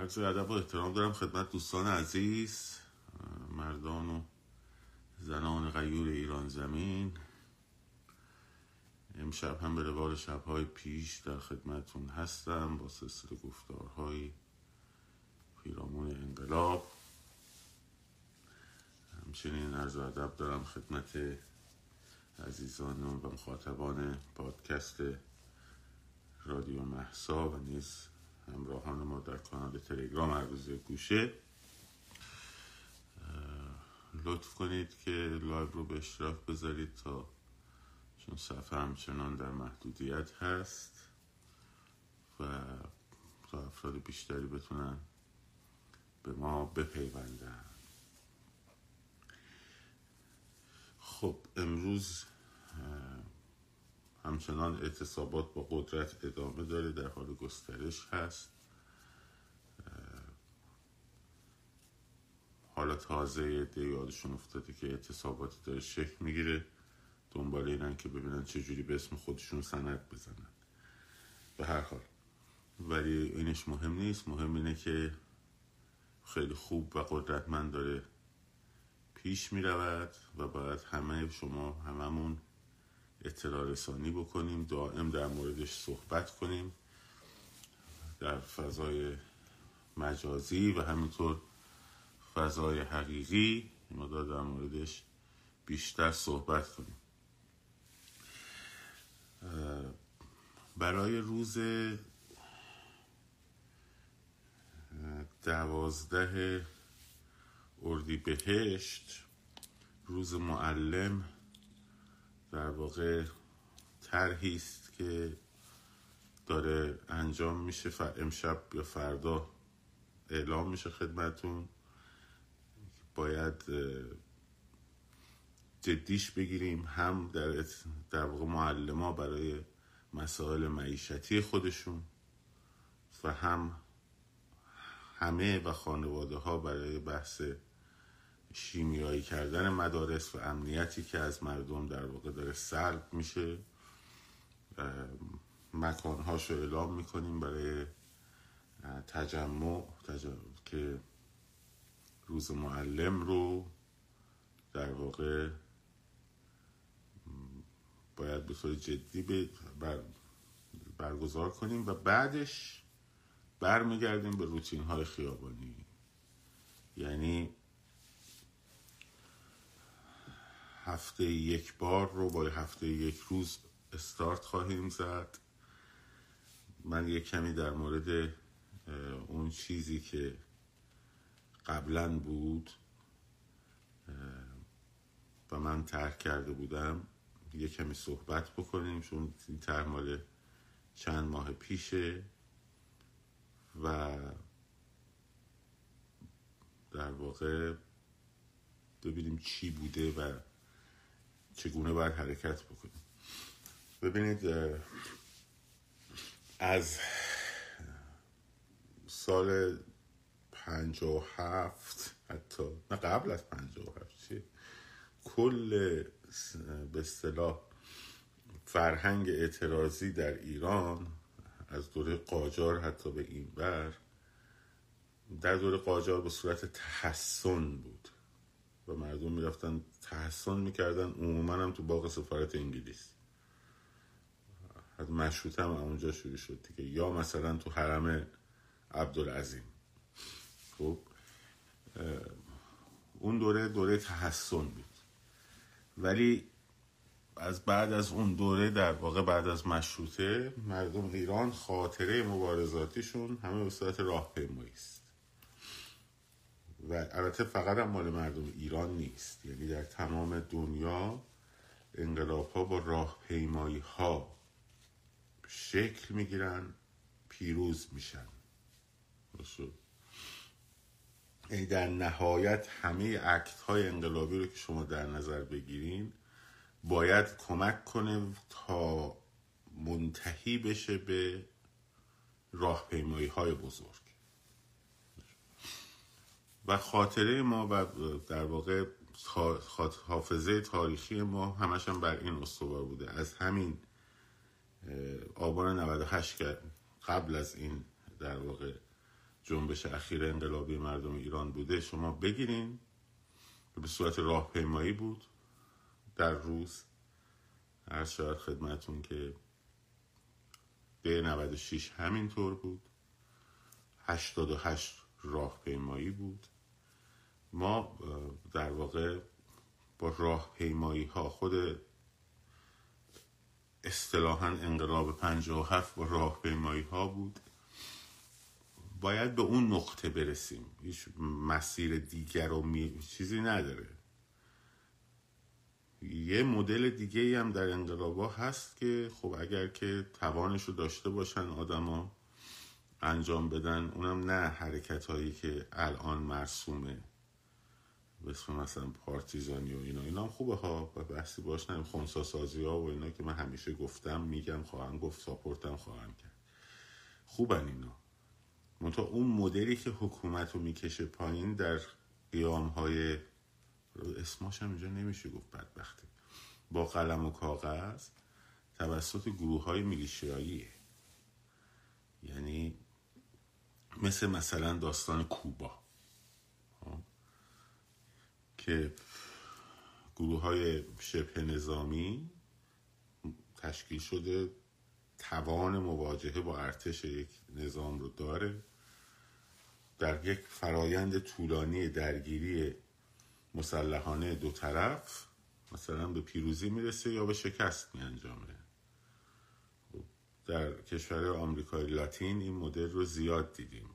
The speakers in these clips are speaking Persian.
عرض ادب و احترام دارم خدمت دوستان عزیز مردان و زنان غیور ایران زمین. امشب هم به روال شبهای پیش در خدمتون هستم با سلسله گفتارهای پیرامون انقلاب. همچنین عرض ادب دارم خدمت عزیزان و مخاطبان پادکست رادیو مهسا و نیز همراهان ما در کانال تلگرام عرض گوشه. لطف کنید که live رو به اشتراک بذارید تا چون صفحه همچنان در محدودیت هست و تا افراد بیشتری بتونن به ما بپیوندن. خب امروز همچنان اعتصابات با قدرت ادامه داره در حال گسترش هست. حالا تازه ده یادشون افتاده که اعتصاباتی داره شکل می‌گیره. دنبال اینن که ببینن چجوری به اسم خودشون سند بزنن. به هر حال. ولی اینش مهم نیست. مهم اینه که خیلی خوب و قدرتمند داره پیش می رود و باید همه شما هممون اطلاع رسانی بکنیم دائم در موردش صحبت کنیم در فضای مجازی و همینطور فضای حقیقی. ما در موردش بیشتر صحبت کنیم. برای روز دوازده اردیبهشت روز معلم در واقع طرحی است که داره انجام میشه امشب یا فردا اعلام میشه خدمتون. باید جدیش بگیریم هم در, در واقع معلم برای مسائل معیشتی خودشون و هم همه و خانواده ها برای بحث شیمیایی کردن مدارس و امنیتی که از مردم در واقع داره سلب میشه. مکانهاش رو اعلام می‌کنیم برای تجمع, تجمع که روز معلم رو در واقع باید به طور جدی بر برگزار کنیم و بعدش برمیگردیم به روتین های خیابانی. یعنی هفته یک بار رو با هفته یک روز استارت خواهیم زد. من یک کمی در مورد اون چیزی که قبلا بود و من ترک کرده بودم یه کمی صحبت بکنیم چون این مال چند ماه پیشه و در واقع ببینیم چی بوده و چگونه باید حرکت بکنیم؟ ببینید از سال پنج و هفت حتی نه قبل از پنج و هفت چی؟ کل به اصطلاح فرهنگ اعتراضی در ایران از دوره قاجار حتی به این بر در دوره قاجار به صورت تحسن بود. و مردم می‌رفتن تحسن می‌کردن. عموما هم تو باغ سفارت انگلیس. حتی مشروط هم اونجا شروع شد دیگه. یا مثلا تو حرم عبدالعظیم. خب اون دوره دوره تحسن بود. ولی از بعد از اون دوره در واقع بعد از مشروطه مردم ایران خاطره مبارزاتیشون همه به صورت راهپیمایی است. و البته فقط هم مال مردم ایران نیست. یعنی در تمام دنیا انقلاب ها با راهپیمایی ها شکل می‌گیرن پیروز میشن. یعنی در نهایت همه عکت های انقلابی رو که شما در نظر بگیرین باید کمک کنه تا منتهی بشه به راهپیمایی های بزرگ. و خاطره ما و در واقع حافظه تاریخی ما همش هم بر این استوار بوده. از همین آبان 98 که قبل از این در واقع جنبش اخیر انقلابی مردم ایران بوده شما بگیرین به صورت راهپیمایی بود در روز. هر شاید خدمتون که ده 96 همینطور بود. 88 راهپیمایی بود. ما در واقع با راهپیمایی ها خود اصطلاحا انقلاب 57 با راهپیمایی ها بود. باید به اون نقطه برسیم. هیچ مسیر دیگر رو می... چیزی نداره. یه مدل دیگه هم در انقلابا هست که خب اگر که توانش رو داشته باشن آدما انجام بدن اونم نه حرکت هایی که الان مرسومه. مثل مثلا پارتیزانی و اینا. اینا هم خوبه ها. و بحثی باش نیم خونسا سازی ها و اینا که من همیشه گفتم میگم خواهم گفت ساپورتم خواهم کرد. خوبن اینا. منتها اون مدلی که حکومت رو می‌کشه پایین در قیام های اسماش هم اینجا نمیشه گفت بدبختی. با قلم و کاغذ توسط گروه های میلیشیاییه یعنی مثل مثلا داستان کوبا. که گروه های شبه نظامی تشکیل شده توان مواجهه با ارتش یک نظام رو داره. در یک فرایند طولانی درگیری مسلحانه دو طرف مثلا به پیروزی می‌رسه یا به شکست میانجامه. در کشور آمریکای لاتین این مدل رو زیاد دیدیم.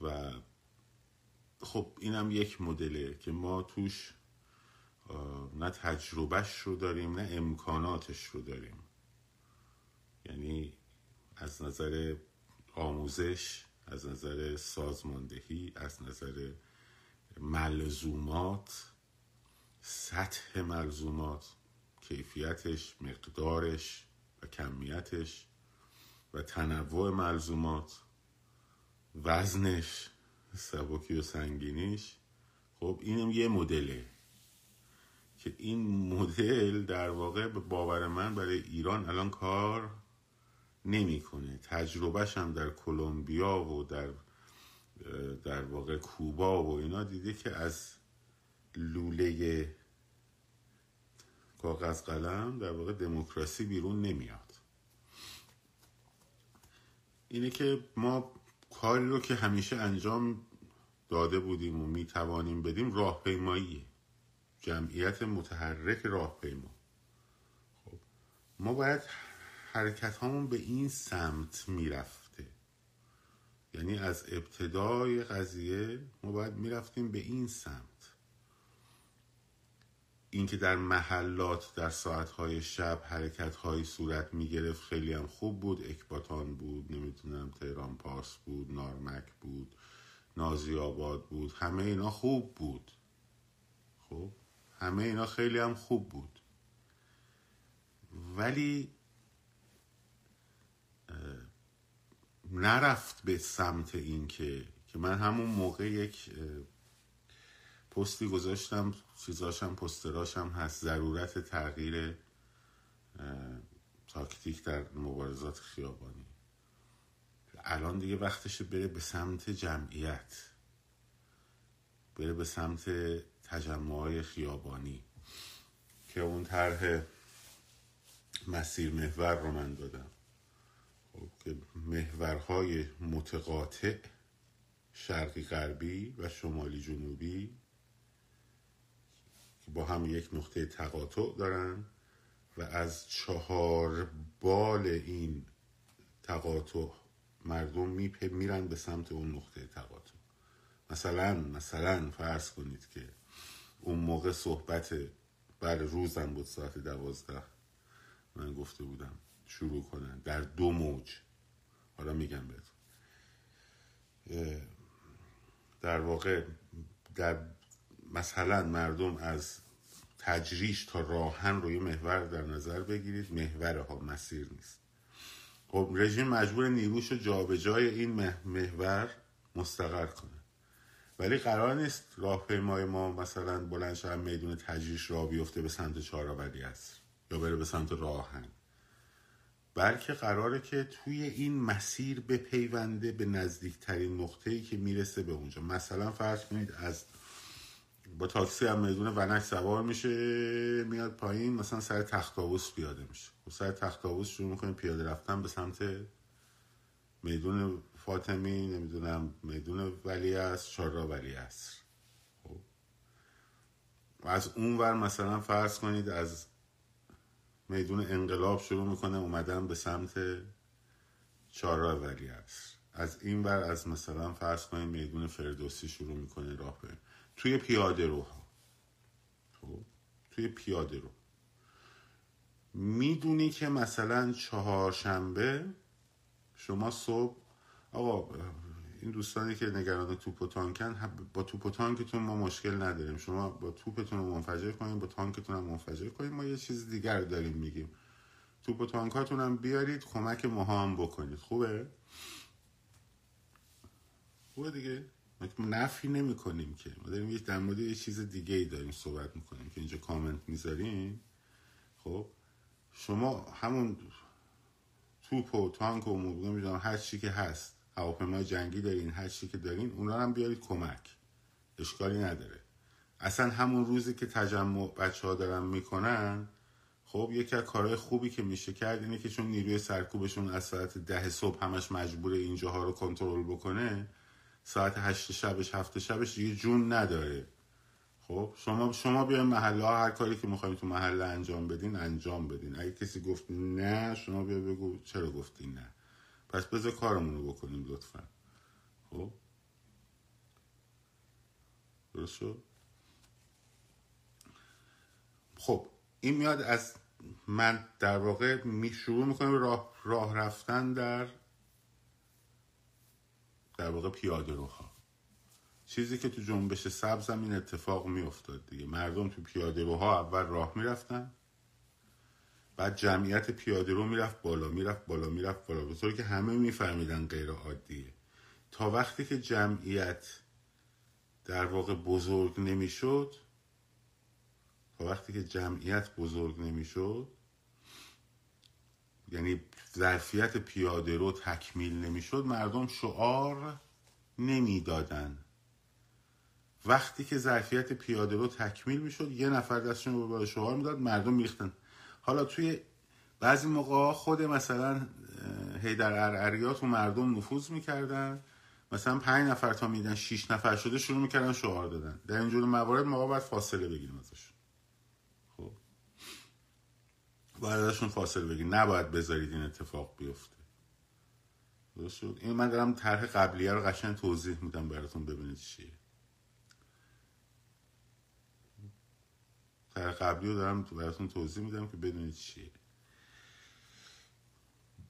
و خب اینم یک مدله که ما توش نه تجربهش رو داریم نه امکاناتش رو داریم. یعنی از نظر آموزش از نظر سازماندهی از نظر ملزومات سطح ملزومات کیفیتش مقدارش و کمیتش و تنوع ملزومات وزنش سبکی و سنگینیش. خب اینم یه مدله. که این مدل در واقع به باور من برای ایران الان کار نمی‌کنه. تجربهش هم در کلمبیا و در در واقع کوبا و اینا دیده که از لوله کاغذ قلم در واقع دموکراسی بیرون نمیاد. اینه که ما کاری رو که همیشه انجام داده بودیم و می‌توانیم بدیم راهپیماییه جمعیت متحرک راهپیما. خب ما باید حرکت هامون به این سمت می‌رفته. یعنی از ابتدای قضیه ما باید می‌رفتیم به این سمت. اینکه در محلات در ساعتهای شب حرکت های صورت می‌گرفت خیلی هم خوب بود. اکباتان بود نمی‌تونم تهران پاس بود نارمک بود نازی آباد بود همه اینا خوب بود. خب همه اینا خیلی هم خوب بود. ولی نرفت به سمت این که که من همون موقع یک پستی گذاشتم چیزاشم پستراشم هست. ضرورت تغییر تاکتیک در مبارزات خیابانی. الان دیگه وقتشه بره به سمت جمعیت. بره به سمت تجمع خیابانی. که اون طرح مسیر محور رو من دادم. خب که محورهای متقاطع شرقی غربی و شمالی جنوبی با هم یک نقطه تقاطع دارن و از چهار بال این تقاطع مردم میرن به سمت اون نقطه تقاطع. مثلا مثلا فرض کنید که اون موقع صحبت بر روزم بود ساعت دوازده. من گفته بودم شروع کنن. در دو موج. حالا میگم بهتون. در واقع در مثلا مردم از تجریش تا راهن روی محور در نظر بگیرید محور ها مسیر نیست. خب رژیم مجبور نیروش رو جابجای این محور مستقر کنه. ولی قرار نیست راهپیمای ما مثلا بلند شهر میدون تجریش را بیفته به سمت چهارآوری است یا بره به سمت راهن. بلکه قراره که توی این مسیر بپیونده به نزدیکترین نقطه‌ای که می‌رسه به اونجا. مثلا فرض کنید از با تاکسی هم میدون ونک سوار میشه میاد پایین مثلا سر تخت پیاده میشه. و سر تخت شروع می‌کنه پیاده رفتن به سمت میدون فاطمی نمی‌دونم میدون ولی است چهارراه ولی است خب. از اون ور مثلا فرض کنید از میدون انقلاب شروع می‌کنه اومدن به سمت چهارراه ولی است از این ور از مثلا فرض کنید میدون فردوسی شروع می‌کنه راه به توی پیاده روها خب؟ توی پیاده رو می‌دونی که مثلا چهارشنبه شما صبح آقا این دوستانی که نگران توپ و تانکن با توپ و تانکتون ما مشکل نداریم شما با توپتون رو منفجر کنیم با تانکتون هم منفجر کنیم ما یه چیز دیگر داریم میگیم توپ و تانکاتون هم بیارید کمک ما هم بکنید خوبه؟ خوبه دیگه؟ ما نفی نمی کنیم که. ما داریم در مورد یه چیز دیگه ای داریم صحبت می‌کنیم که اینجا کامنت می‌ذاریم. خب شما همون توپ و تانک و نمی‌دونم هر چی که هست هواپیمای جنگی دارین هر چی که دارین اونا هم بیارید کمک. اشکالی نداره. اصلا همون روزی که تجمع بچه ها دارن می‌کنن خب یکی از کارهای خوبی که میشه کرد اینه که چون نیروی سرکوبشون از ساعت ده صبح همش مجبور اینجاها رو کنترل بکنه ساعت هشت شبش هفت شبش دیگه جون نداره. خب شما شما بیاین محله ها هر کاری که می‌خوایم تو محله انجام بدین انجام بدین. اگه کسی گفت نه شما بیا بگو چرا گفتی نه. پس بذار کارمون رو بکنیم لطفا. خب؟ درست خب این میاد از من در واقع می شروع می‌کنم راه, راه رفتن در در واقع پیاده روها چیزی که تو جنبش سبز این اتفاق میافتاد دیگه. مردم تو پیاده روها اول راه می‌رفتن بعد جمعیت پیاده رو می‌رفت بالا می‌رفت بالا می‌رفت بالا. به طوری که همه میفهمیدن غیر عادیه. تا وقتی که جمعیت در واقع بزرگ نمی‌شد تا وقتی که جمعیت بزرگ نمی‌شد یعنی ظرفیت پیاده رو تکمیل نمی‌شد مردم شعار نمی‌دادن. وقتی که ظرفیت پیاده رو تکمیل می‌شد یه نفر دستشون به شعار می‌داد مردم میریختن. حالا توی بعضی موقع خود مثلا هیدر ارعریات و مردم نفوذ می‌کردن. مثلا پنج نفر تا میدن شیش نفر شده شروع می‌کردن شعار دادن. در اینجور موارد ما باید فاصله بگیریم ازشون خب باید ازشون فاصله بگیریم نباید بذارید این اتفاق بیفته. درست شد؟ این من دارم طرح قبلیه رو قشنگ توضیح میدم براتون ببینید چیه. طرح قبلی رو دارم براتون توضیح میدم که بدونید چیه.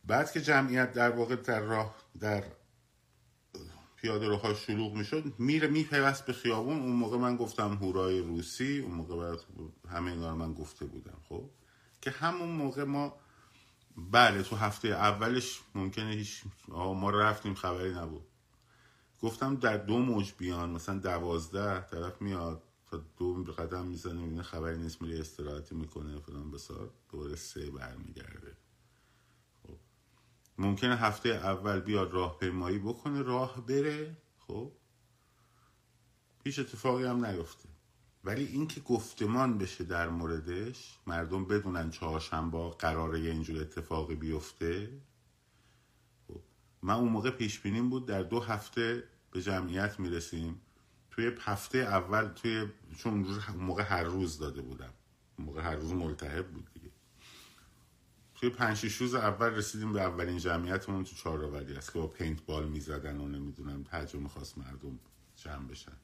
بعد که جمعیت در واقع در راه در پیاده روها شلوغ می‌شد میره میپیوست به خیابون. اون موقع من گفتم هورای روسی اون موقع برات همه اینا من گفته بودم خب؟ که همون موقع ما بله تو هفته اولش ممکنه هیچ ما رفتیم خبری نبود. گفتم در دو موج بیان مثلا دوازده طرف میاد تا دو قدم می‌زنه این خبری نیست میره استراحتی می‌کنه فلان بسار دوباره سه برمیگرده. خب. ممکنه هفته اول بیاد راهپیمایی بکنه راه بره خب. هیچ اتفاقی هم نیفته. ولی اینکه گفتمان بشه در موردش مردم بدونن چهارشنبه قراره یه اینجور اتفاقی بیفته. خب من اون موقع پیش بینیم بود در دو هفته به جمعیت می‌رسیم. توی هفته اول توی چون موقع هر روز داده بودم. موقع هر روز ملتهب بود دیگه. توی پنج روز اول رسیدیم به اولین جمعیتمون تو چهارآوری است که با پینت بال می‌زدن و نمی‌دونم تجربه می‌خواست مردم جمع بشن.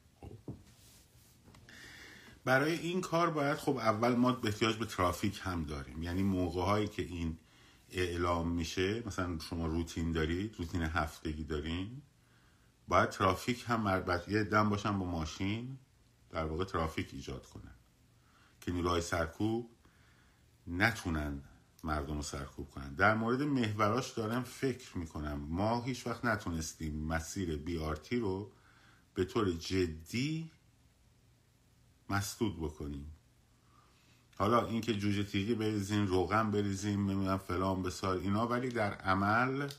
برای این کار باید خب اول ما احتیاج به ترافیک هم داریم. یعنی موقع هایی که این اعلام میشه مثلا شما روتین دارید روتین هفتگی دارین باید ترافیک هم مربط یه دم باشن با ماشین در واقع ترافیک ایجاد کنن. که نیروهای سرکوب نتونن مردم رو سرکوب کنن. در مورد محوراش دارم فکر می‌کنم. ما هیچ وقت نتونستیم مسیر بی آرتی رو به طور جدی مسدود بکنیم. حالا اینکه جوجه تیغی بریزیم روغن بریزیم نمی‌دونم فلان بسار اینا ولی در عمل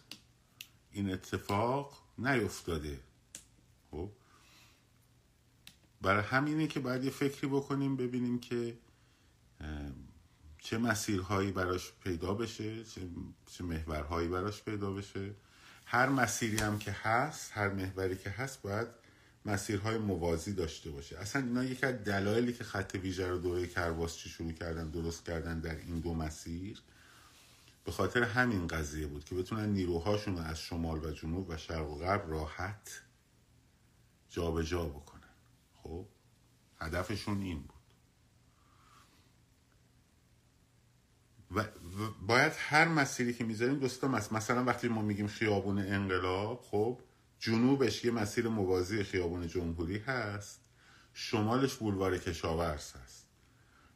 این اتفاق نیفتاده. خب؟ برای همینه که باید یه فکری بکنیم ببینیم که چه مسیرهایی براش پیدا بشه چه محورهایی براش پیدا بشه. هر مسیری هم که هست هر محوری که هست باید مسیرهای موازی داشته باشه. اصلا اینا یکی از دلایلی که خط ویژه رو دوره چی شروع کردن درست کردن در این دو مسیر به خاطر همین قضیه بود که بتونن نیروهاشون رو از شمال و جنوب و شرق و غرب راحت جابجا جا بکنن. خب هدفشون این بود. و باید هر مسیری که می‌ذاریم دوستا مثلا وقتی ما میگیم خیابون انقلاب خب جنوبش یه مسیر موازی خیابون جمهوری هست. شمالش بولوار کشاورز هست.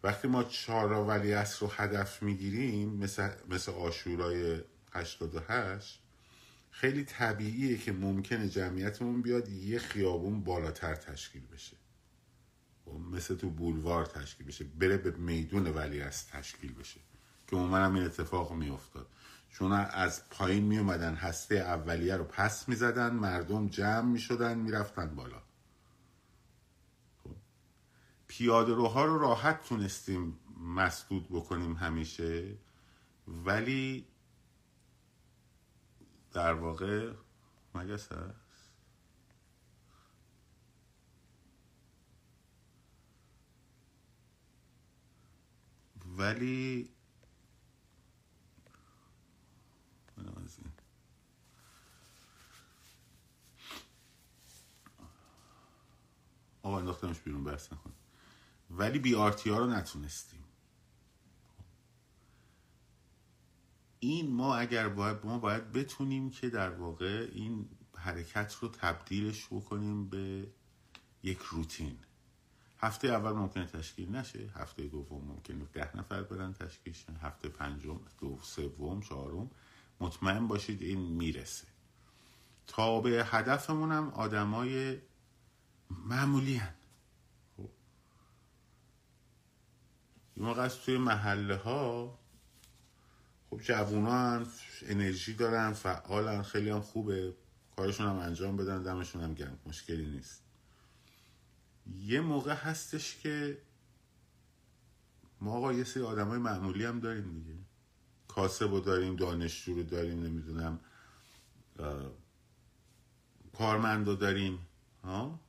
وقتی ما چهارا ولی رو هدف می‌گیریم مثل, مثل آشورای 88 خیلی طبیعیه که ممکنه جمعیتمون بیاد یه خیابون بالاتر تشکیل بشه. مثل تو بولوار تشکیل بشه بره به میدون ولی تشکیل بشه. که هم این اتفاق میافتاد. چون از پایین می اومدن هسته اولیه رو پس می زدن مردم جمع می شدن می رفتن بالا. پیاده روها رو راحت تونستیم مسدود بکنیم همیشه ولی در واقع مگس هست ولی آقا انداختمش بیرون بحث نکن ولی بی آرتی ها رو نتونستیم. این ما اگر باید ما باید بتونیم که در واقع این حرکت رو تبدیلش بکنیم به یک روتین. هفته اول ممکنه تشکیل نشه هفته دوم ممکنه ده نفر برن تشکیل شن هفته پنجم دو سوم چهارم. مطمئن باشید این می‌رسه. تا به هدفمونم آدمای معمولی هن. موقع از توی محله ها خب جوونا انرژی دارن فعالن خیلی هم خوبه. کارشون هم انجام بدن دمشون هم گرم. مشکلی نیست. یه موقع هستش که ما آقا یه سری آدم های معمولی هم داریم دیگه. کاسب رو داریم دانشجو رو داریم نمی‌دونم کارمند رو داریم ها؟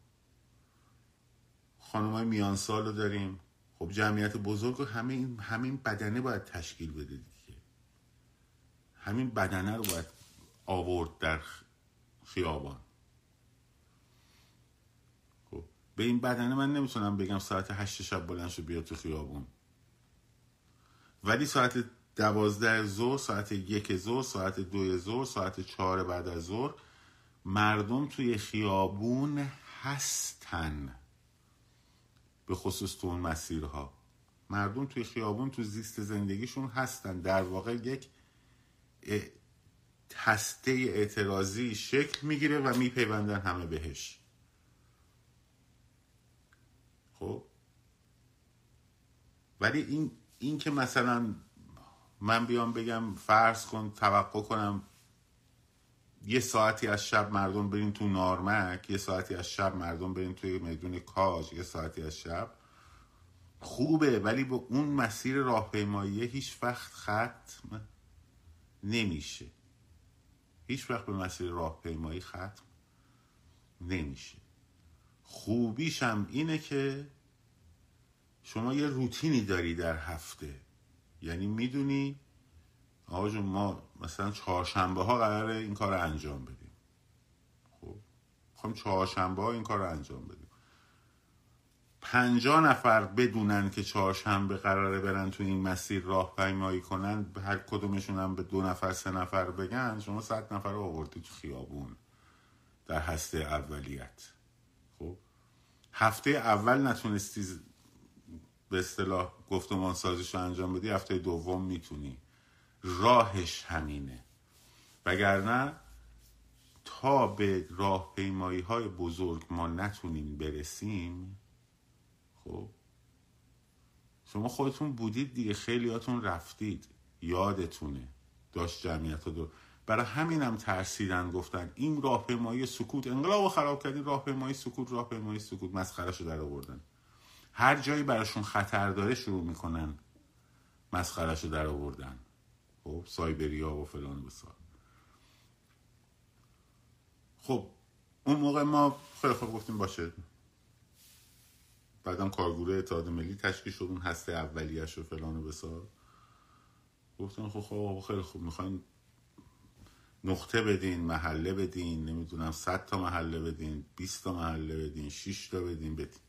خانم های میان سال رو داریم. خب جمعیت بزرگ رو همین همین بدنه باید تشکیل بده دیگه. همین بدنه رو باید آورد در خیابان. خب به این بدنه من نمی‌تونم بگم ساعت هشت شب بلند شو بیا تو خیابون. ولی ساعت دوازده ظهر ساعت یک ظهر ساعت دو ظهر ساعت چهار بعد از ظهر مردم توی خیابون هستن. به خصوص تو اون مسیرها. مردم توی خیابون تو زیست زندگیشون هستن. در واقع یک هسته اعتراضی شکل می‌گیره و میپیوندن همه بهش. خب؟ ولی این این که مثلا من بیام بگم فرض کن توقع کنم یه ساعتی از شب مردم برین تو نارمک یه ساعتی از شب مردم برین توی میدون کاج یه ساعتی از شب. خوبه ولی با اون مسیر راهپیمایی هیچ وقت ختم نمیشه. هیچ وقت به مسیر راهپیمایی ختم نمیشه. خوبیشم اینه که شما یه روتینی داری در هفته. یعنی می‌دونی آقا ما مثلا چهارشنبه ها قراره این کار رو انجام بدیم. خب. خواهیم چهارشنبه ها این کار رو انجام بدیم. پنجا نفر بدونن که چهارشنبه قراره برن تو این مسیر راه پیمایی کنن هر کدومشون هم به دو نفر سه نفر بگن شما صد نفر رو آوردی تو خیابون در هسته اولیت. خب. هفته اول نتونستی به اصطلاح گفتمان سازش رو انجام بدی هفته دوم می‌تونی. راهش همینه. وگرنه تا به راه پیمایی های بزرگ ما نتونیم برسیم خب شما خودتون بودید دیگه خیلیاتون رفتید یادتونه داشت جمعیت دو برای همینم ترسیدن گفتن این راهپیمایی سکوت انقلاب خراب کردی راهپیمایی سکوت راهپیمایی سکوت مسخرهشو در آوردن هر جایی براشون خطر داره شروع می‌کنن مسخرهشو در آوردن خب سایبریا و فلان و بسار خب اون موقع ما خیلی خوب گفتیم باشه. بعدم کارگروه اتحاد ملی تشکیل شد اون هسته اولیش و فلان و بسار گفتن خب خب خیلی خوب می‌خواین نقطه بدین محله بدین نمی‌دونم صد تا محله بدین 20 تا محله بدین 6 تا بدین بدین.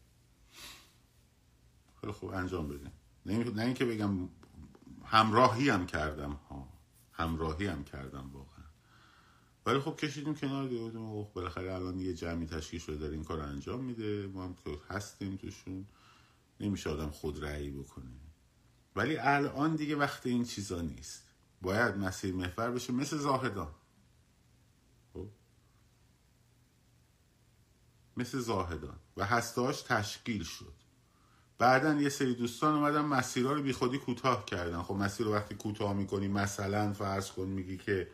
خیلی خوب انجام بدین. نه اینکه بگم همراهی هم کردم ها. همراهی هم کردم واقعا. ولی خب کشیدیم کنار دیگه بودیم بالاخره الان یه جمعی تشکیل شده داره این کار انجام میده. ما هم که هستیم توشون. نمیشه آدم خود رأی بکنه. ولی الان دیگه وقت این چیزا نیست. باید مسیر محور بشه مثل زاهدان. خب؟ مثل زاهدان. و هستاش تشکیل شد. بعدا یه سری دوستان اومدن مسیرها رو بی خودی کوتاه کردن. خب مسیر رو وقتی کوتاه می‌کنی مثلا فرض کن میگی که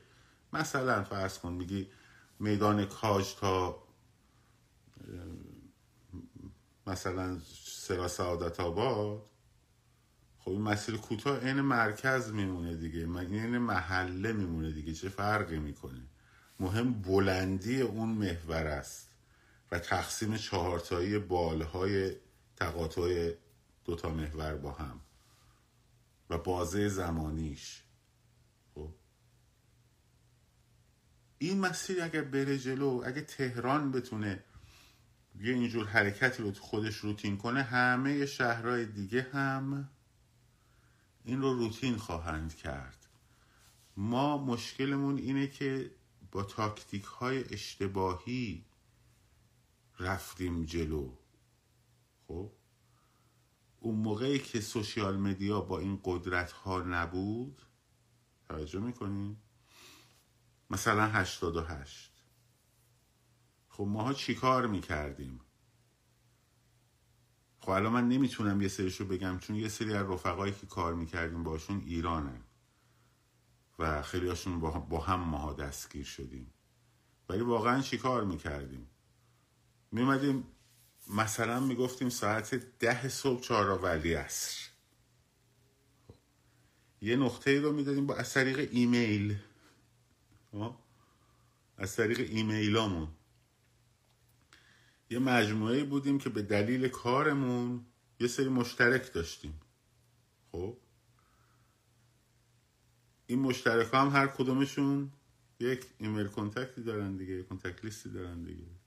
مثلا فرض کن میگی میدان کاج تا مثلا سرا سعادت آباد. خب این مسیر کوتاه این مرکز میمونه دیگه. این محله میمونه دیگه. چه فرقی می‌کنه؟ مهم بلندی اون محور است و تقسیم چهارتایی بالهای تقاطع دوتا محور با هم و بازه زمانیش. خب؟ این مسیر اگر بره جلو اگه تهران بتونه یه اینجور حرکتی رو خودش روتین کنه همه شهرهای دیگه هم این رو روتین خواهند کرد. ما مشکلمون اینه که با تاکتیک های اشتباهی رفتیم جلو. خب اون موقعی که سوشیال مدیا با این قدرت ها نبود توجه می‌کنیم مثلا هشتاد و هشت. خب ماها چی کار می‌کردیم؟ خب الان من نمی‌تونم یه سریشو بگم چون یه سری از رفقایی که کار می‌کردیم باشون ایرانن و خیلی هاشون با هم ماها دستگیر شدیم. ولی واقعا چی کار می‌کردیم؟ میمدیم مثلا می‌گفتیم ساعت ده صبح چهار ولی عصر. یه نقطه رو می‌دادیم با از طریق ایمیل. از طریق ایمیلامون. یه مجموعه بودیم که به دلیل کارمون یه سری مشترک داشتیم. خب. این مشترک هم هر کدومشون یک ایمیل کنتکتی دارن دیگه کنتکت لیستی دارن دیگه. خب.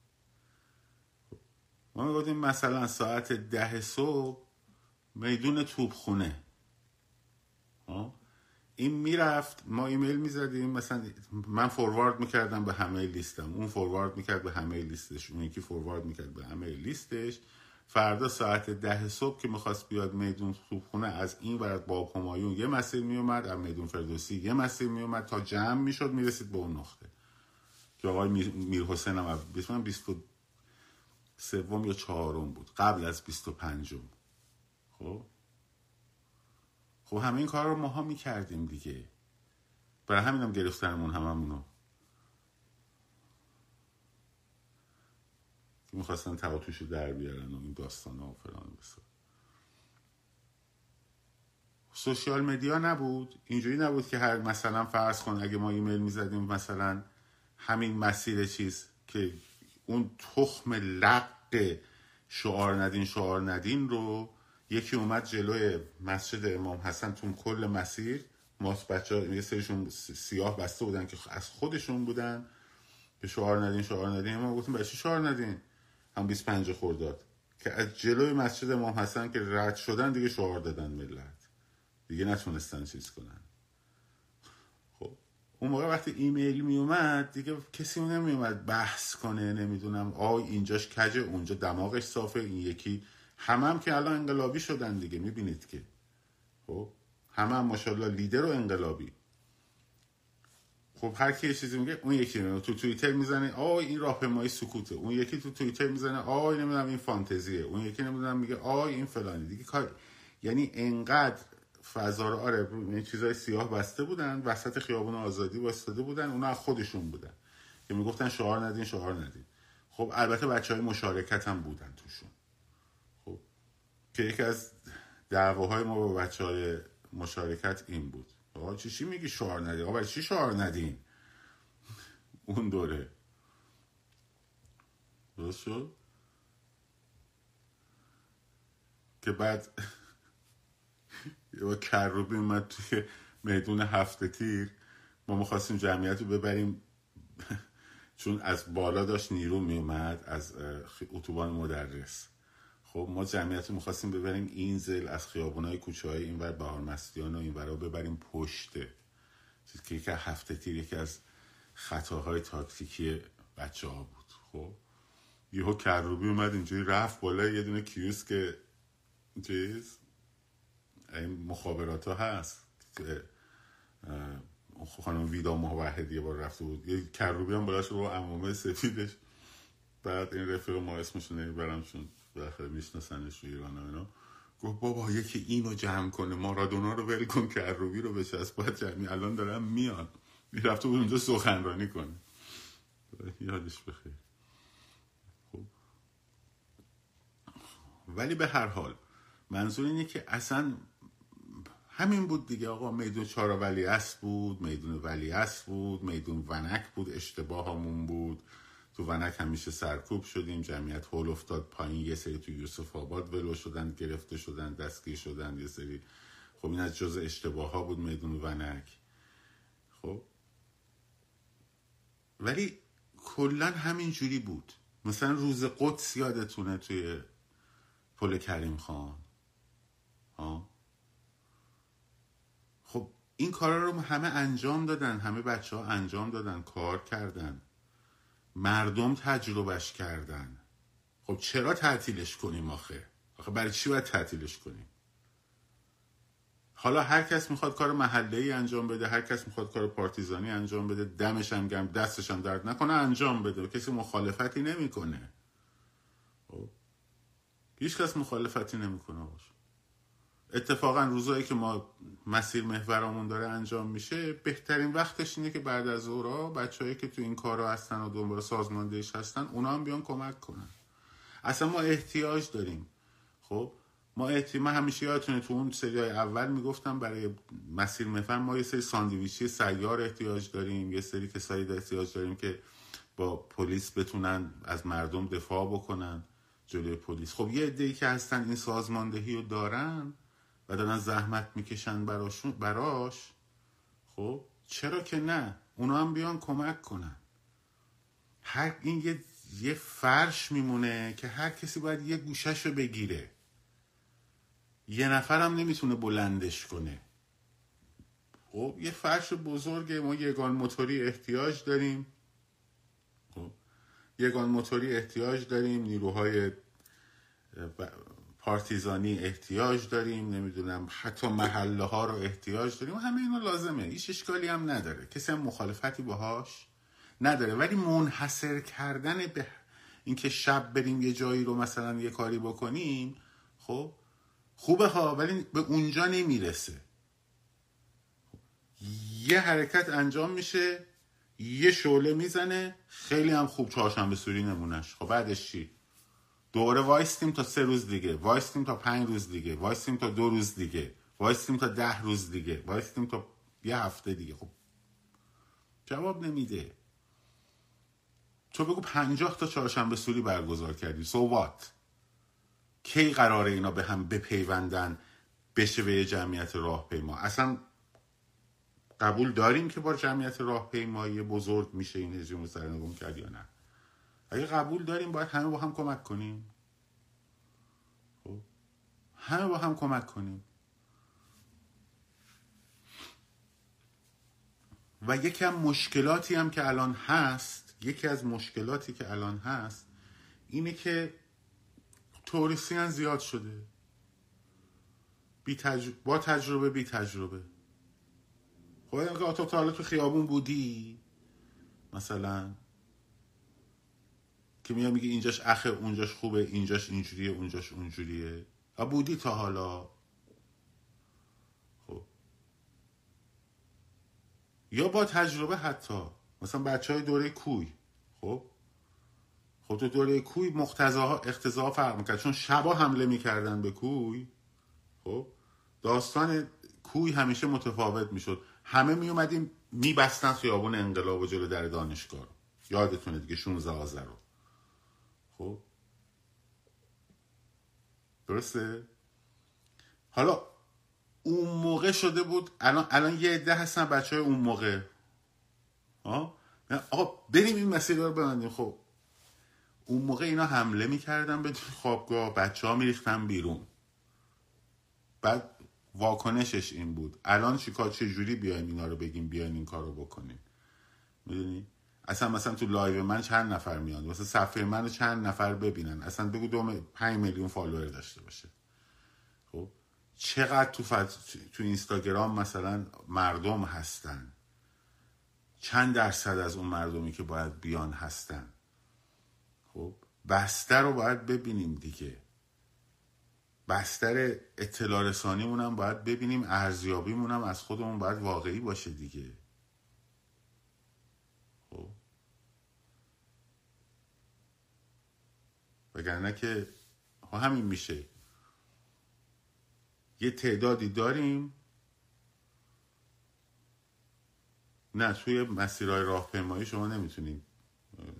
ما می‌گفتیم مثلا ساعت ده صبح میدون توبخونه خب. این می‌رفت ما ایمیل می‌زدیم مثلا من فوروارد می‌کردم به همه لیستم اون فوروارد می‌کرد به همه لیستش اون یکی فوروارد می‌کرد به همه لیستش. فردا ساعت ده صبح که می‌خواست بیاد میدون خونه از این ورد باب همایون یه مسیر میومد از میدون فردوسی یه مسیر میومد تا جمع می‌شد می‌رسید به اون نقطه. که آقای میر حسین هم بیست سوم یا چهارم بود. قبل از بیست و پنجم. خب؟ خب همه این کار رو ماها می‌کردیم دیگه. برای همین هم گرفتنمون هممونو. که می‌خواستن تواتوش رو در بیارن و این داستان ها و فلان بسار سوشیال مدیا نبود. اینجوری نبود که هر مثلا فرض کن اگه ما ایمیل می‌زدیم مثلا همین مسیر چیز که اون تخم لق شعار ندین شعار ندین رو یکی اومد جلوی مسجد امام حسن تو کل مسیر. ماست بچه یه سریشون سیاه بسته بودن که از خودشون بودن. که شعار ندین شعار ندین. ما گفتیم بچه شعار ندین؟ هم 25 خورداد که از جلوی مسجد امام حسن که رد شدن دیگه شعار دادن ملت. دیگه نتونستن چیز کنن. اون موقع وقتی ایمیل می اومد دیگه کسی نمی اومد بحث کنه نمی‌دونم. آی اینجاش کجه اونجا دماغش صافه این یکی. همه هم که الان انقلابی شدن دیگه می‌بینید که. خب همه هم ماشاءالله لیدر و انقلابی. خب هر کی یه چیزی میگه اون یکی میگه تو توییتر می‌زنه آی این راهپیمایی سکوته. اون یکی تو توییتر می‌زنه آی نمی‌دونم این فانتزیه. اون یکی نمی‌دونم میگه آی این فلانی. دیگه کار یعنی انقدر فضا رو آره این چیزای سیاه بسته بودن وسط خیابون آزادی واسطه بودن اونا از خودشون بودن. که می‌گفتن شعار ندین شعار ندین. خب البته بچه های مشارکت هم بودن توشون. خب که یکی از دعواهای ما با بچه های مشارکت این بود. آقا چی چی میگی شعار ندین؟ آقا چی شعار ندین؟ اون دوره. درست شد؟ که بعد یه کروبی اومد توی میدون هفته تیر ما می‌خواستیم جمعیت رو ببریم. چون از بالا داشت نیرو میومد از اتوبان مدرس. خب ما جمعیت رو می‌خواستیم ببریم این زل از خیابون های کوچه های این ور بهار مستیان و این ور ببریم پشته چیز که یکی هفته تیر یکی از خطاهای تاکتیکی بچه ها بود. خب یهو کروبی اومد اینجوری رفت بالا یه دونه کیوس که چیز. این مخابرات ها هست که خانم ویدا موحد یه بار رفته بود. یه کروبی هم بلاش رو امامه سفیدش. بعد این رفیق ما اسمشون نمی‌برم چون بالاخره میشناسنش رو ایران اینا. گفت بابا یکی اینو جمع کنه مارادونا رو ول کن کروبی رو بچسب باید جمعی. الان دارم میان رفته بود اونجا سخنرانی کنه. یادش بخیر. خب. ولی به هر حال منظور اینه که اصلا همین بود دیگه. آقا میدون چارا ولی بود میدون ولی بود میدون ونک بود اشتباه همون بود. تو ونک همیشه سرکوب شدیم جمعیت هول افتاد پایین یه سری تو یوسف آباد ولو شدن گرفته شدن دستگیر شدن یه سری. خب این از جز اشتباه ها بود میدون ونک. خب؟ ولی کلا همین جوری بود. مثلا روز قدس یادتونه توی پل کریم خان. ها؟ این کارا رو همه انجام دادن همه بچه ها انجام دادن کار کردن. مردم تجربهش کردن. خب چرا تعطیلش کنیم آخه؟ آخه برای چی باید تعطیلش کنیم؟ حالا هر کس می‌خواد کار محله ای انجام بده هر کس می‌خواد کار پارتیزانی انجام بده دمش هم گرم دستش هم درد نکنه انجام بده. کسی مخالفتی نمی‌کنه. خب هیچ کس مخالفتی نمی‌کنه باش. اتفاقا روزایی که ما مسیر محورمون داره انجام میشه بهترین وقتش اینه که بعد از اورا بچههایی که تو این کارا هستن و دنبال سازماندهیش هستن اونا هم بیان کمک کنن. اصلا ما احتیاج داریم. خب ما احتیاج من همیشه یادتونه تو اون سری اول می‌گفتم برای مسیر محور ما یه سری ساندویچی سیار احتیاج داریم یه سری کسایی احتیاج داریم که با پلیس بتونن از مردم دفاع بکنن جلوی پلیس. خب یه عده‌ای که هستن این سازماندهی رو دارن و دارن زحمت می‌کشن براشون براش خب؟ چرا که نه؟ اونا هم بیان کمک کنن. هر این یه, یه فرش میمونه که هر کسی باید یه گوشش رو بگیره. یه نفرم نمی‌تونه بلندش کنه. خب؟ یه فرش بزرگه. ما یگان موتوری احتیاج داریم. خب؟ یگان موتوری احتیاج داریم. نیروهای پارتیزانی احتیاج داریم نمی‌دونم حتی محله ها رو احتیاج داریم. همه اینا لازمه. هیچ اشکالی هم نداره. کسی هم مخالفتی باهاش نداره. ولی منحصر کردن به اینکه شب بریم یه جایی رو مثلا یه کاری بکنیم خب خوبه ها ولی به اونجا نمی‌رسه. یه حرکت انجام میشه یه شعله می‌زنه خیلی هم خوب چهارشنبه سوری نمونش خب بعدش چی؟ دوباره وایستیم تا سه روز دیگه وایستیم تا پنج روز دیگه وایستیم تا دو روز دیگه وایستیم تا ده روز دیگه وایستیم تا یه هفته دیگه. خب جواب نمیده. تو بگو پنجاه تا چهارشنبه سوری برگزار کردی. سووات کی قراره اینا به هم بپیوندن بشه به جمعیت راهپیما؟ اصلا قبول داریم که با جمعیت راهپیمایی بزرگ میشه این هجوم سرنگون کرد یا نه؟ اگه قبول داریم باید همه با هم کمک کنیم. خب؟ همه با هم کمک کنیم. و یکی از مشکلاتی هم که الان هست یکی از مشکلاتی که الان هست اینه که توریستیان زیاد شده. بی تجربه با تجربه بی تجربه. خب که تو تو خیابون بودی مثلا که میگه اینجاش اخه اونجاش خوبه اینجاش اینجوریه اونجاش اونجوریه. و بودی تا حالا. خب. یا با تجربه حتی. مثلا بچه های دوره کوی. خب. خب تو دوره کوی مقتضاها اختزا فرق می‌کرد. چون شبا حمله می‌کردن به کوی. خب. داستان کوی همیشه متفاوت می‌شد. همه میومدیم میبستن خیابون انقلاب و جلو در دانشگاه. یادتونه دیگه 16 رو. خب؟ درسته؟ حالا اون موقع شده بود الان الان یه عده هستن بچه های اون موقع. آقا بریم این مسیر رو ببندیم. خب اون موقع اینا حمله می‌کردن به خوابگاه بچه ها میریختن بیرون. بعد واکنشش این بود. الان چیکار چه جوری بیایم اینا رو بگیم بیاین این کار رو بکنیم؟ می‌دونی؟ اصلا مثلا تو live من چند نفر میان؟ واسه صفحه من چند نفر ببینن؟ اصلا بگو دو پنج میلیون follower داشته باشه. خب؟ چقدر تو, تو اینستاگرام مثلا مردم هستن؟ چند درصد از اون مردمی که باید بیان هستن؟ خب؟ بستر رو باید ببینیم دیگه. بستر اطلاع رسانیمون هم باید ببینیم ارزیابیمون هم از خودمون باید واقعی باشه دیگه خب وگرنه که همین میشه. یه تعدادی داریم. نه توی مسیرهای راهپیمایی شما نمی‌تونیم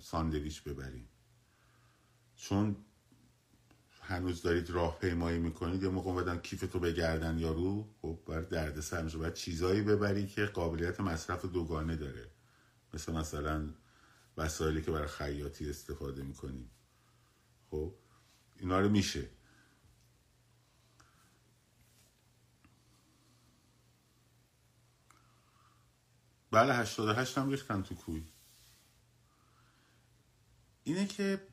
ساندویچ ببریم. چون هنوز دارید راهپیمایی می‌کنید یا موقع بدن کیف تو بگردن یارو خب بر درد سر میشه باید چیزایی ببری که قابلیت مصرف دوگانه داره. مثل مثلا وسایلی که برای خیاطی استفاده می‌کنیم. خب اینا رو میشه. بله 88 هم ریختن تو کوی. اینه که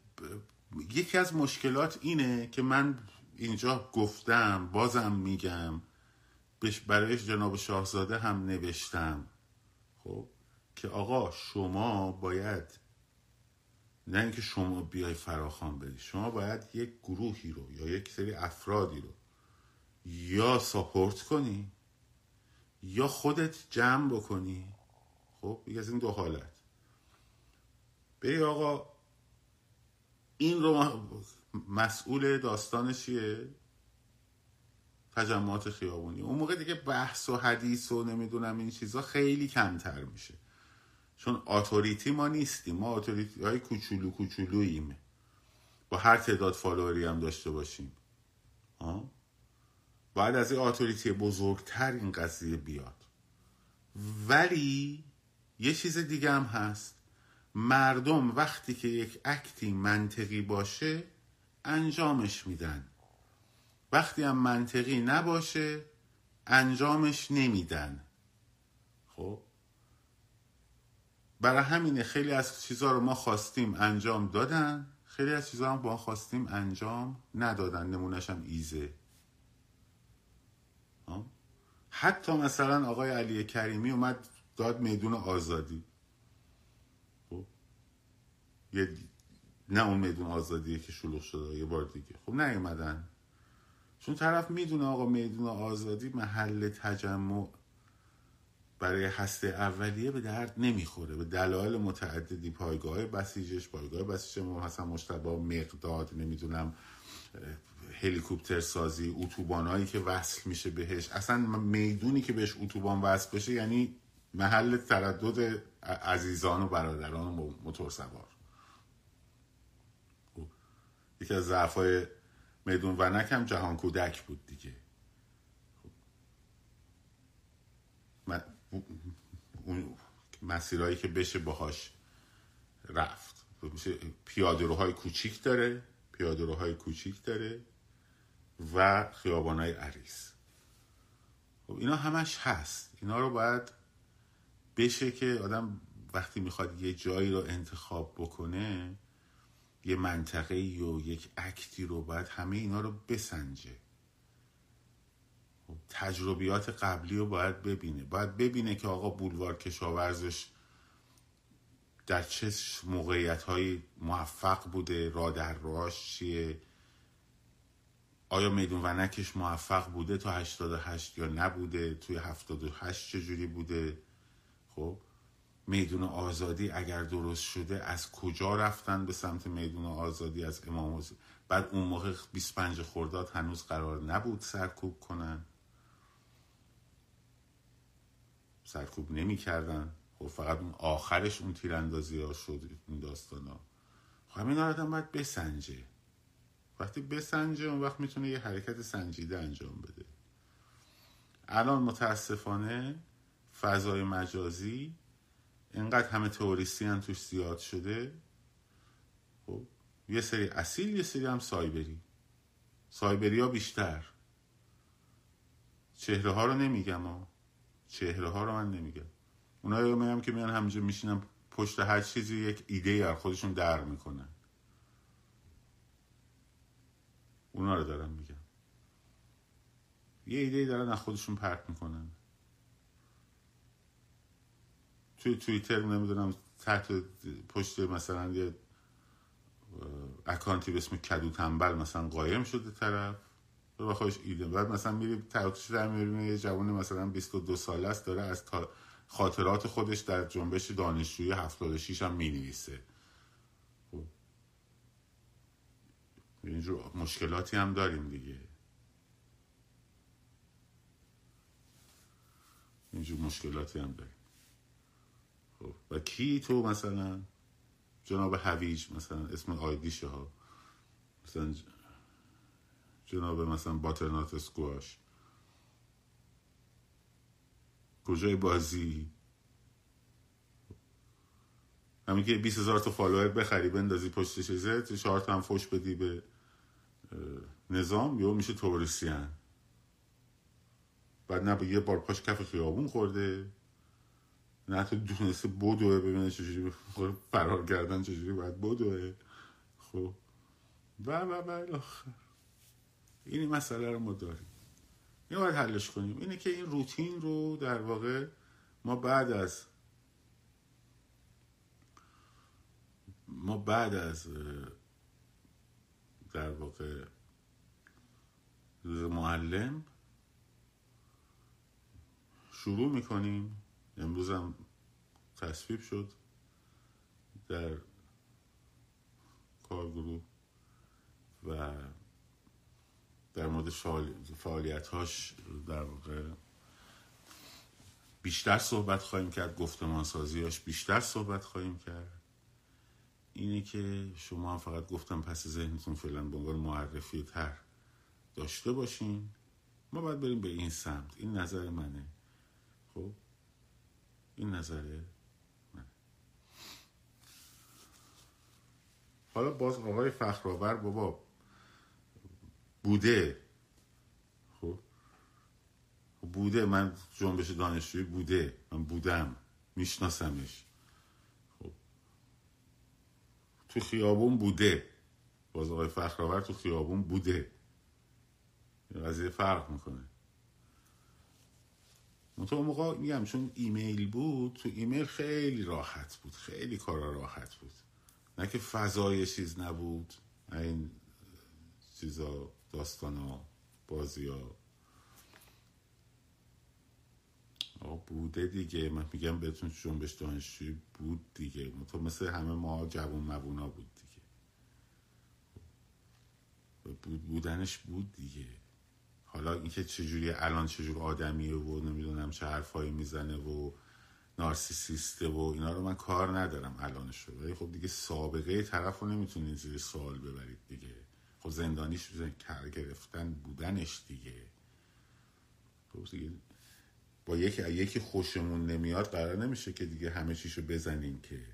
یکی از مشکلات اینه که من اینجا گفتم بازم میگم برایش جناب شاهزاده هم نوشتم خب که آقا شما باید نه اینکه شما بیای فراخان بدی شما باید یک گروهی رو یا یک سری افرادی رو یا ساپورت کنی یا خودت جمع بکنی. خب از این دو حالت. بری آقا این رو مسئول داستانش چیه؟ تجمعات خیابونی. اون موقع دیگه بحث و حدیث و نمی‌دونم این چیزا خیلی کمتر میشه. چون authority ما نیستیم. ما authority های کوچولو کوچولوییم. با هر تعداد follower ی هم داشته باشیم. ها باید از این authority بزرگتر این قضیه بیاد. ولی یه چیز دیگه هم هست. مردم وقتی که یک act ی منطقی باشه انجامش میدن. وقتی هم منطقی نباشه انجامش نمیدن. خب؟ برای همینه خیلی از چیزها رو ما خواستیم انجام دادن خیلی از چیزها هم با خواستیم انجام ندادن نمونش هم ایزه. خب؟ حتی مثلا آقای علی کریمی اومد داد میدون آزادی. یه نه اون میدون آزادیه که شلوغ شده یه بار دیگه. خب نیومدن. چون طرف می‌دونه آقا میدون آزادی محل تجمع برای هسته اولیه به درد نمی‌خوره. به دلایل متعددی پایگاه بسیجش پایگاه بسیج ما مثلا مشتبه مقداد نمی‌دونم هلیکوپتر سازی اتوبانایی که وصل میشه بهش. اصلا می‌دونی که بهش اتوبان وصل بشه یعنی محل تردد عزیزان و برادران و موتور سوار. یکی از ضعفای میدون ونک هم جهان کودک بود دیگه خب. اون مسیرهایی که بشه باهاش رفت. میشه پیادهروهای کوچیک داره پیادهروهای کوچیک داره و خیابانهای عریض. خب اینا همش هست. اینا رو باید بشه که آدم وقتی می‌خواد یه جایی رو انتخاب بکنه یه منطقه و یک اکتی رو باید همه اینا رو بسنجه. تجربیات قبلی رو باید ببینه. باید ببینه که آقا بولوار کشاورزش در چه موقعیت های موفق بوده را در راش چیه؟ آیا میدون ونکش موفق بوده تا 88 یا نبوده؟ توی 78 چجوری بوده؟ خب میدون آزادی اگر درست شده از کجا رفتن به سمت میدون آزادی از امام حسین؟ بعد اون موقع 25 خرداد هنوز قرار نبود سرکوب کنن. سرکوب نمی کردن خب فقط اون آخرش اون تیراندازی ها شد این داستان ها. خب همین آدم باید بسنجه. وقتی بسنجه اون وقت می‌تونه یه حرکت سنجیده انجام بده. الان متاسفانه فضای مجازی اینقدر همه تئوریستی هم توش زیاد شده. خب یه سری اصیل یه سری هم سایبری. سایبری ها بیشتر. چهره ها رو نمیگم ها. چهره ها رو من نمیگم. اونایی میگم که میان همینجا میشینن پشت هر چیزی یک ایده ای خودشون در می‌کنن. اونا رو دارم میگم. یه ایده ای دارن از خودشون پرت می‌کنن. توی توییتر نمی‌دونم تحت پشت مثلا یه اکانتی به اسم کدو تنبل مثلا قایم شده طرف. به خودش ایده. بعد مثلا میری تحتش در می‌بینی یه جوان مثلا 22 ساله است داره از خاطرات خودش در جنبش دانشجویی 76 هم می‌نویسه. خب. اینجور مشکلاتی هم داریم دیگه. اینجور مشکلاتی هم داریم. خب. و کی تو مثلا؟ جناب هویج مثلا اسم آیدیشه ها مثلا جناب مثلا باترنات اسکواش کجای بازی؟ همین که 20 هزار تا فالوور بخری بندازی پشت چیزه چهار تا هم فوش بدی به نظام یا میشه توریسیان بعد نه به یه بار پاش کف خیابون خورده. نه حتی دونسته بدوه ببینه چجوری فرار کردن چجوری باید بدوه خب. و و و این مسئله رو ما داریم. این باید حلش کنیم. اینه که این روتین رو در واقع ما بعد از ما بعد از در واقع معلم شروع می‌کنیم. امروز هم تصویب شد در کارگروه و در مورد فعالیت هاش در واقع بیشتر صحبت خواهیم کرد گفتمان هاش بیشتر صحبت خواهیم کرد. اینه که شما هم فقط گفتم پس ذهنتون فعلا به عنوان معرفی تر داشته باشین. ما باید بریم به این سمت. این نظر منه. خب؟ این نظره منه. حالا باز آقای فخرآور بابا بوده. خب؟ بوده. من جنبش دانشجویی بوده. من بودم. میشناسمش. خب؟ تو خیابون بوده. باز آقای فخرآور تو خیابون بوده. قضیه فرق می‌کنه. تو موقع میگم چون ایمیل بود تو ایمیل خیلی راحت بود. خیلی کارا راحت بود. نه که فضای چیز نبود. این چیزا داستان ها بازی ها. بوده دیگه. من میگم بهتون جنبش دانشجویی بود دیگه. تو مثل همه ما جوان مبونا بود دیگه. بود بودنش بود دیگه. حالا اینکه چجوری الان چجور آدمیه و نمی‌دونم چه حرفایی می‌زنه و نارسیسیسته و اینا رو من کار ندارم الانش رو ولی خب دیگه سابقه طرف رو نمی‌تونید زیر سوال ببرید دیگه. خب زندانیش کار گرفتن بودنش دیگه. خب دیگه با یکی یکی خوشمون نمیاد قرار نمیشه که دیگه همه چیشو بزنیم که.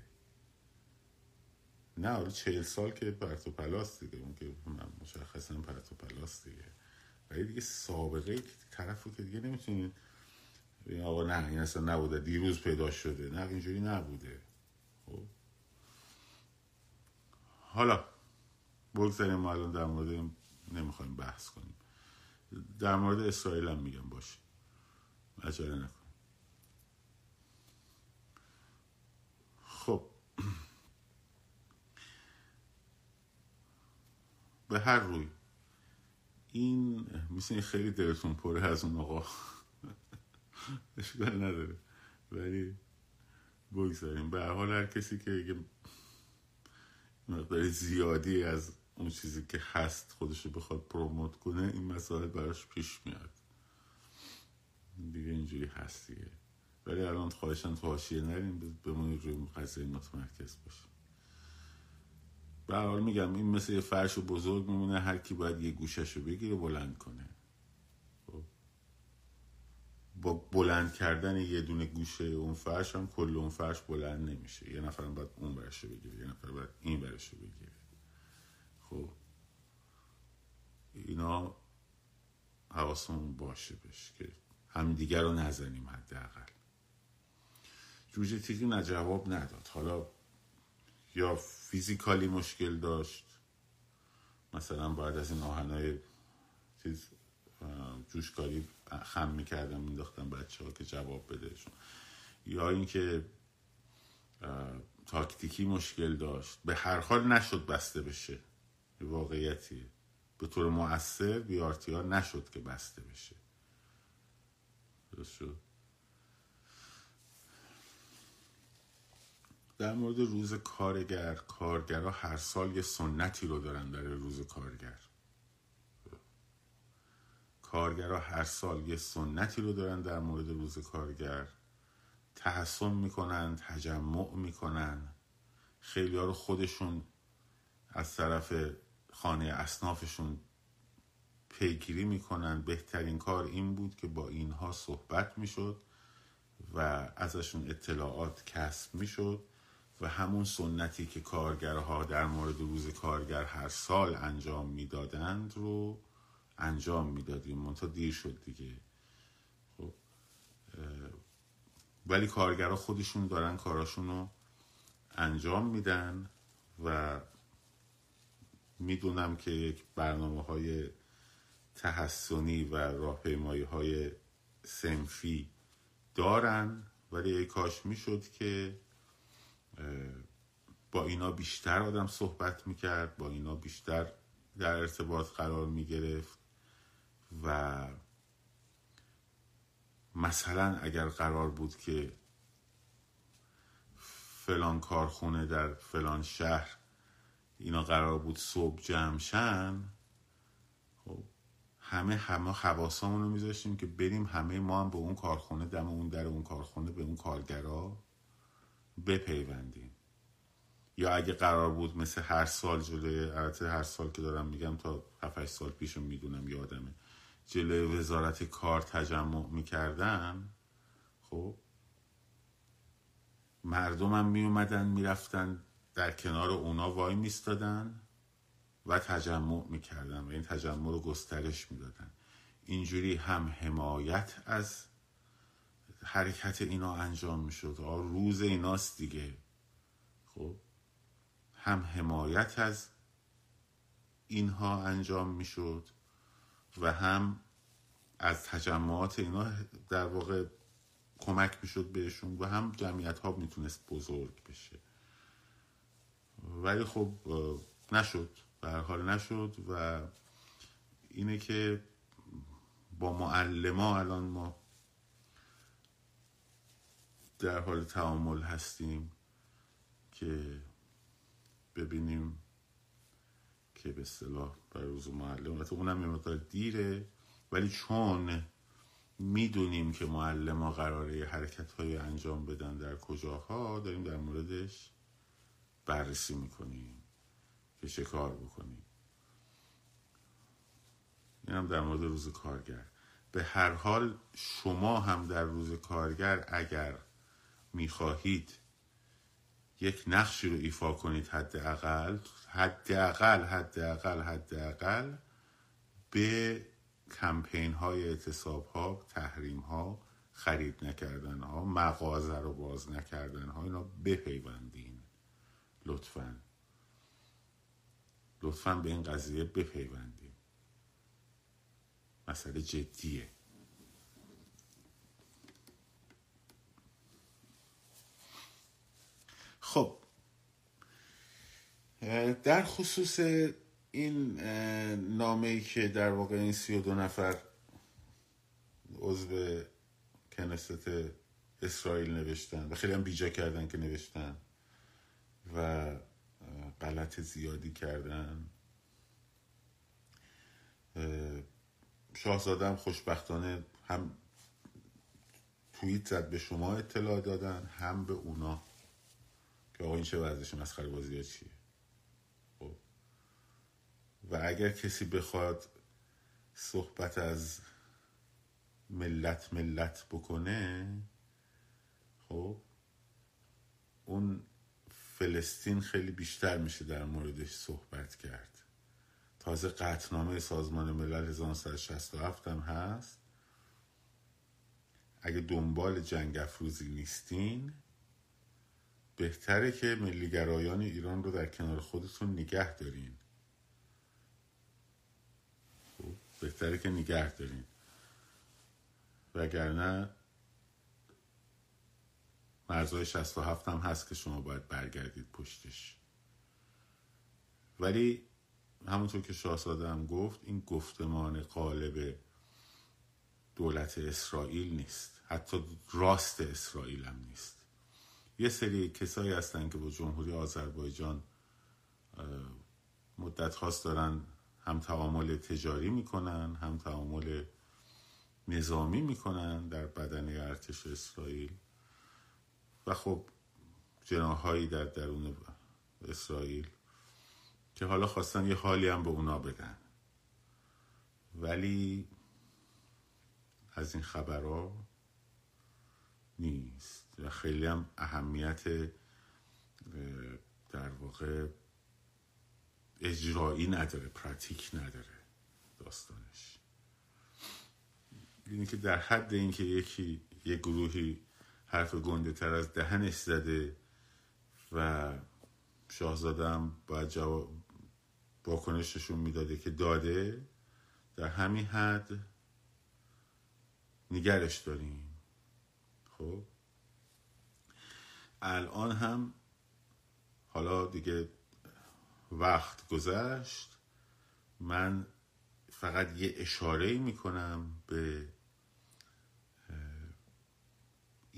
نه حالا چهل سال که پرت و پلاس دیگه اون که مشخصا پرت و پلاس دیگه. ولی دیگه سابقه طرف رو که دیگه نمی‌تونید این آقا نه این اصلا نبوده. دیروز پیدا شده. نه اینجوری نبوده. خب؟ حالا بگذاریم ما الان در مورد نمی‌خوایم بحث کنیم. در مورد اسرائیل هم میگم باشه. عجله نکن. خب. به هر روی. این مثل خیلی دلتون پره از اون آقا. اشکال نداره. ولی بگذاریم. به حال هر کسی که یه مقدار زیادی از اون چیزی که هست خودش رو بخواد پروموت کنه این مسائل براش پیش میاد. دیگه اینجوری هست دیگه. ولی الان خواهشان تو حاشیه نریم بمونید روی قضیه متمرکز باشیم به حال میگم این مثل یه فرش بزرگ میمونه هر کی باید یه گوشش رو بگیره بلند کنه. خب. با بلند کردن یه دونه گوشه اون فرش هم کل اون فرش بلند نمیشه. یه نفر باید اون برش بگیره یه نفر باید این برش بگیره. خب اینا حواسمون باشه بشه که همدیگر رو نزنیم حداقل. جوجه تیغی نه جواب نداد. حالا یا فیزیکالی مشکل داشت مثلا باید از این آهنای چیز جوشکاری خم می‌کردم مینداختم بچه ها که جواب بدهشون. یا اینکه تاکتیکی مشکل داشت. به هر حال نشد بسته بشه. واقعیتیه به طور مؤثر بی نشد که بسته بشه. درست در مورد روز کارگر کارگرها هر سال یه سنتی رو دارن در روز کارگر. کارگرها هر سال یه سنتی رو دارن در مورد روز کارگر. تحسن می‌کنن تجمع می‌کنن. خیلی ها رو خودشون از طرف خانه اصنافشون پیگیری می‌کنن. بهترین کار این بود که با اینها صحبت می‌شد و ازشون اطلاعات کسب می‌شد و همون سنتی که کارگرها در مورد روز کارگر هر سال انجام می‌دادند رو انجام می‌دادیم. منتها دیر شد دیگه. خب ولی کارگرها خودشون دارن کاراشون رو انجام میدن و می‌دونم که یک برنامه های تحسنی و راهپیمایی های سنفی دارن ولی کاش می‌شد که با اینا بیشتر آدم صحبت می‌کرد با اینا بیشتر در ارتباط قرار می‌گرفت و مثلا اگر قرار بود که فلان کارخونه در فلان شهر اینا قرار بود صبح جمعشن خب همه همه حواسامون رو میذاشتیم که بریم همه ما هم به اون کارخونه دم اون در اون کارخونه به اون کارگرا بپیوندیم. یا اگه قرار بود مثل هر سال جلوی البته هر سال که دارم میگم تا 7 سال پیش رو می‌دونم یادمه جلوی وزارت کار تجمع می‌کردن خب مردم هم میومدن می‌رفتن در کنار اونا وای میستادن و تجمع می‌کردن و این تجمع رو گسترش می‌دادن. اینجوری هم حمایت از حرکت اینا انجام می‌شد. روز ایناست دیگه. خب هم حمایت از اینها انجام می‌شد و هم از تجمعات اینا در واقع کمک می‌شد بهشون و هم جمعیت ها می‌تونست بزرگ بشه. ولی خب نشد به حال نشد و اینه که با معلما الان ما در حال تعامل هستیم که ببینیم که به اصطلاح برای روز معلم. اونم یه دیره ولی چون می‌دونیم که معلم ها قراره حرکت های انجام بدن در کجاها داریم در موردش بررسی می‌کنیم که چه کار بکنیم. این هم در مورد روز کارگر. به هر حال شما هم در روز کارگر اگر می‌خواهید یک نقشی رو ایفا کنید حداقل حداقل حداقل حداقل به کمپین های اعتصاب ها تحریم ها خرید نکردن ها مغازه رو باز نکردن ها اینا بپیوندین لطفا. لطفا به این قضیه بپیوندین مسئله جدیه. خب در خصوص این نامه ای که در واقع این سی و دو نفر عضو کنست اسرائیل نوشتن و خیلی هم بیجا کردن که نوشتن. و غلط زیادی کردن. شاهزاده هم خوشبختانه هم توییت زد به شما اطلاع دادن هم به اونا. که آقا این چه ورزش مسخره بازی ها چیه؟ خب. و اگر کسی بخواد صحبت از ملت ملت بکنه خب اون فلسطین خیلی بیشتر میشه در موردش صحبت کرد. تازه قطنامه سازمان ملل 1967 هم هست. اگه دنبال جنگ افروزی نیستین بهتره که ملیگرایان ایران رو در کنار خودتون نگه دارین. خب، بهتره که نگه دارین. وگرنه مرزهای 67 هم هست که شما باید برگردید پشتش. ولی همونطور که شاهزاده هم گفت این گفتمان قالب دولت اسرائیل نیست. حتی راست اسرائیل هم نیست. یه سری کسایی هستن که با جمهوری آذربایجان مدت خواست دارن هم تعامل تجاری می‌کنن هم تعامل نظامی می‌کنن در بدن ارتش اسرائیل. و خب جناهایی در درون اسرائیل که حالا خواستن یه حالی هم به اونا بدن. ولی از این خبرها نیست و خیلی هم اهمیت در واقع اجرایی نداره پراتیک نداره داستانش. اینه که در حد اینکه یکی یه گروهی حرف گنده تر از دهنش زده و شاهزاده هم باید جواب واکنششون می‌داده که داده. در همین حد نگرش داریم. خب؟ الان هم حالا دیگه وقت گذشت. من فقط یه اشاره می‌کنم به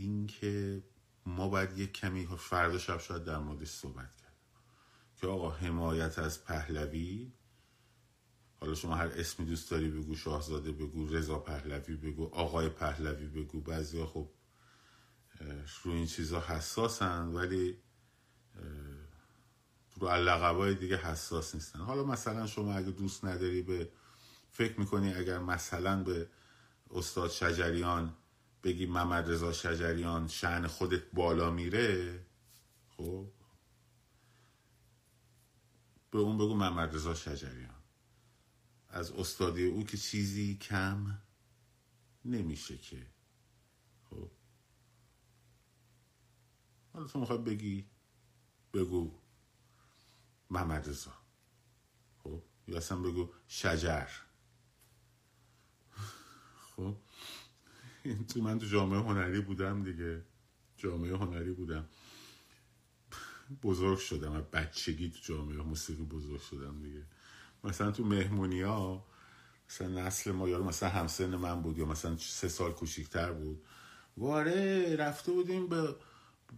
اینکه ما باید یه کمی فردا شب شاید در موردش صحبت کرد که آقا حمایت از پهلوی حالا شما هر اسمی دوست داری بگو شاهزاده بگو رضا پهلوی بگو آقای پهلوی بگو بعضی خب رو این چیزا حساسن ولی رو لقبای دیگه حساس نیستن. حالا مثلا شما اگه دوست نداری به فکر می‌کنی اگر مثلا به استاد شجریان بگی محمد رضا شجریان شعن خودت بالا میره خب؟ به اون بگو محمد رضا شجریان. از استادی او که چیزی کم نمیشه که خب؟ حالا تو می‌خوای بگی بگو محمد رضا خب؟ یا اصلا بگو شجر. خب؟ تو من تو جامعه هنری بودم دیگه. جامعه هنری بودم. بزرگ شدم از بچگی تو جامعه موسیقی بزرگ شدم دیگه. مثلا تو مهمونی ها مثلا نسل ما یارو مثلا همسن من بود یا مثلا سه سال کوچیکتر بود. واره رفته بودیم به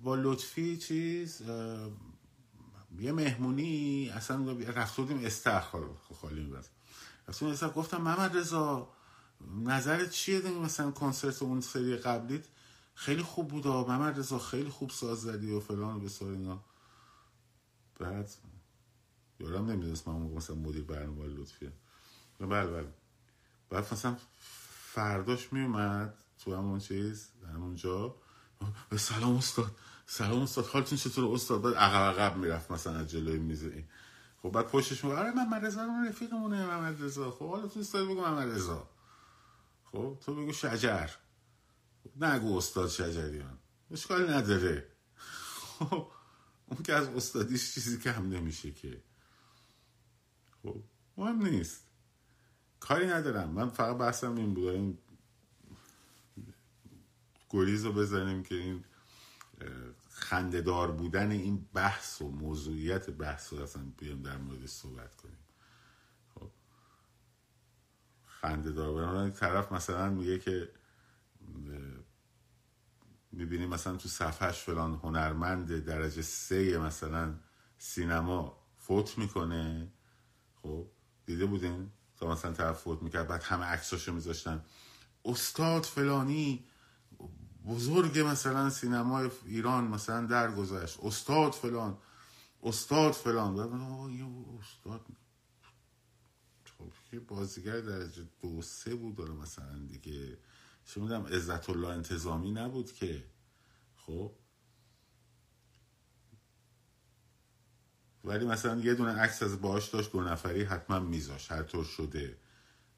با لطفی چیز یه مهمونی اصلا رفته بودیم استخر خالی میبست. رفتیم گفتم محمد رضا نظرت چیه دیگه مثلا کنسرت اون سری قبلیت؟ خیلی خوب بود محمد رضا خیلی خوب ساز زدی و فلان و بسار اینا. بعد یارم نمی‌دونست من مثلا مدیر برنامه لطفیه. بله بله. بعد مثلا فرداش میومد تو همون چیز همونجا به سلام استاد. سلام استاد. حالتون چطور استاد؟ بعد عقب عقب می‌رفت مثلا از جلوی میز این. خب بعد پشتش میگه آره من رضا رفیقمونه محمد رضا. خب حالا تو استاد بگو محمد رضا. خب تو بگو شجر. نگو استاد شجریان. اشکالی نداره. خب اون که از استادیش چیزی که هم نمیشه که. خب مهم نیست. کاری ندارم. من فقط بحثم این بود. این گریز رو بزنیم که این خندهدار بودن این بحث و موضوعیت بحث رو اصلا بیام در مورد صحبت کنیم خب خنده دار طرف مثلا میگه که می‌بینی مثلا تو صفحش فلان هنرمند درجه سه مثلا سینما فوت می‌کنه. خب دیده بودین؟ تا مثلا طرف فوت می‌کرد بعد همه عکساشو میذاشتن. استاد فلانی بزرگ مثلا سینمای ایران مثلا درگذشت. استاد فلان استاد فلان. استاد خب بازیگر درجه دو سه بود داره مثلا دیگه. چه می‌دونم عزت الله انتظامی نبود که. خب. ولی مثلا یه دونه عکس از باش داشت دو نفری حتما میذاش. هر طور شده.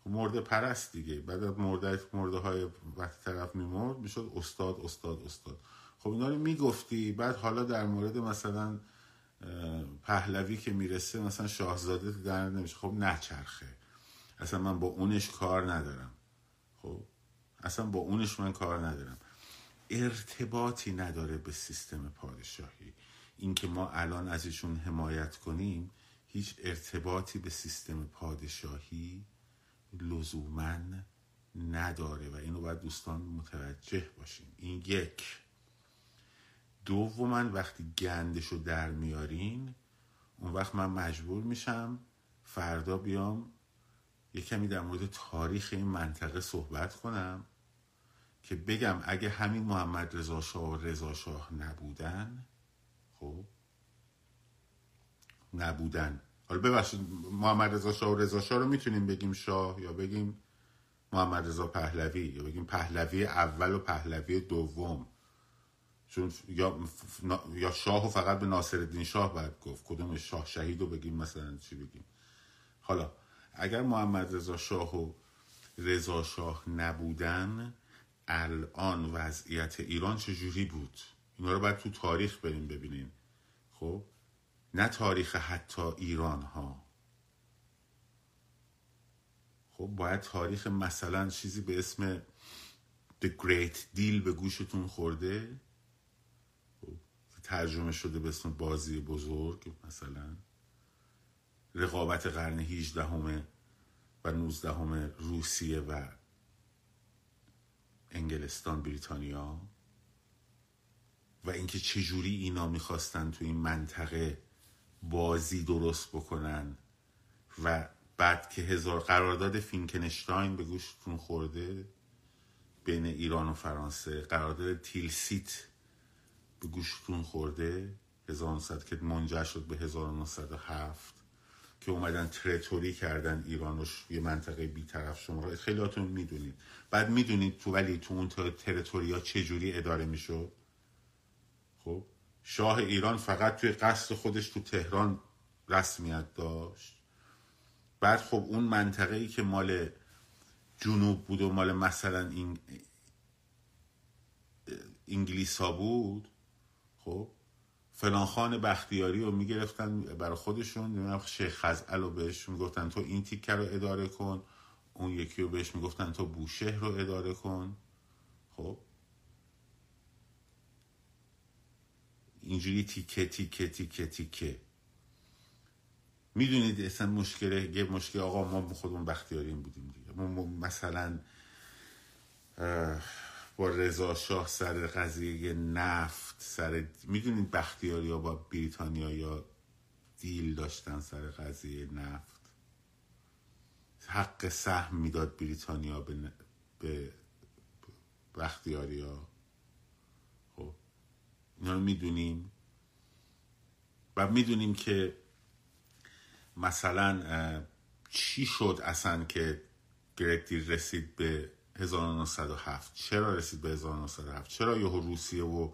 مرده پرست دیگه. بعد از مرده مرده های وقتی طرف میمرد می‌شد استاد استاد استاد. خب اینا رو می‌گفتی. بعد حالا در مورد مثلا پهلوی که می‌رسه مثلا شاهزاده در نمیشه. خب نچرخه. اصلا من با اونش کار ندارم. خب؟ اصلا با اونش من کار ندارم. ارتباطی نداره به سیستم پادشاهی. اینکه ما الان از ایشون حمایت کنیم هیچ ارتباطی به سیستم پادشاهی لزوما نداره و اینو باید دوستان متوجه باشیم این یک. دوما وقتی گندش رو در میارین اون وقت من مجبور میشم فردا بیام یه کمی در مورد تاریخ این منطقه صحبت کنم که بگم اگه همین محمد رضا شاه و رضا شاه نبودن خب؟ نبودن. حالا ببخشید محمد رضا شاه و رضا شاه رو می‌تونیم بگیم شاه یا بگیم محمد رضا پهلوی یا بگیم پهلوی اول و پهلوی دوم؟ چون یا, یا شاه و فقط به ناصر الدین شاه باید گفت کدوم شاه شهید رو بگیم مثلا چی بگیم؟ حالا اگر محمد رضا شاه و رضا شاه نبودن الان وضعیت ایران چجوری بود؟ اینا رو باید تو تاریخ بریم ببینیم. خب؟ نه تاریخ حتی ایران ها خب باید تاریخ مثلا چیزی به اسم The Great Deal به گوشتون خورده. خب. ترجمه شده به اسم بازی بزرگ مثلا. رقابت قرن 18 همه و 19 همه روسیه و انگلستان بریتانیا. و اینکه چجوری اینا می‌خواستن تو این منطقه بازی درست بکنن. و بعد که هزار قرارداد فینکنشتاین به گوشتون خورده بین ایران و فرانسه قرارداد تیلسیت به گوشتون خورده. 1900 که منجر شد به 1907 که اومدن تریتوری کردن ایرانش یه منطقه بیطرف شما خیلیاتون می‌دونید. بعد می‌دونید تو ولی تو اون تریتوریا چجوری اداره می‌شد؟ خب شاه ایران فقط توی قصد خودش تو تهران رسمیت داشت. بعد خب اون منطقه ای که مال جنوب بود و مال مثلا این انگلیسا بود خب فلان خان بختیاری رو می‌گرفتن برای خودشون. شیخ خزعل رو بهش می‌گفتن تو این تیکه رو اداره کن. اون یکی رو بهش می‌گفتن تو بوشهر رو اداره کن. خب؟ اینجوری تیکه تیکه تیکه تیکه. می‌دونید اصلا مشکل یه مشکل آقا ما خودمون بختیاریم بودیم دیگه. ما مثلا با رضا شاه سر قضیه نفت سر می‌دونید بختیاری ها با بریتانیا یا دیل داشتن سر قضیه نفت؟ حق سهم می‌داد بریتانیا به, به بختیاری ها؟ خب اینا رو می‌دونیم. و می‌دونیم که مثلا چی شد اصلا که گرتی رسید به 1907 چرا رسید به 1907 چرا یهو روسیه و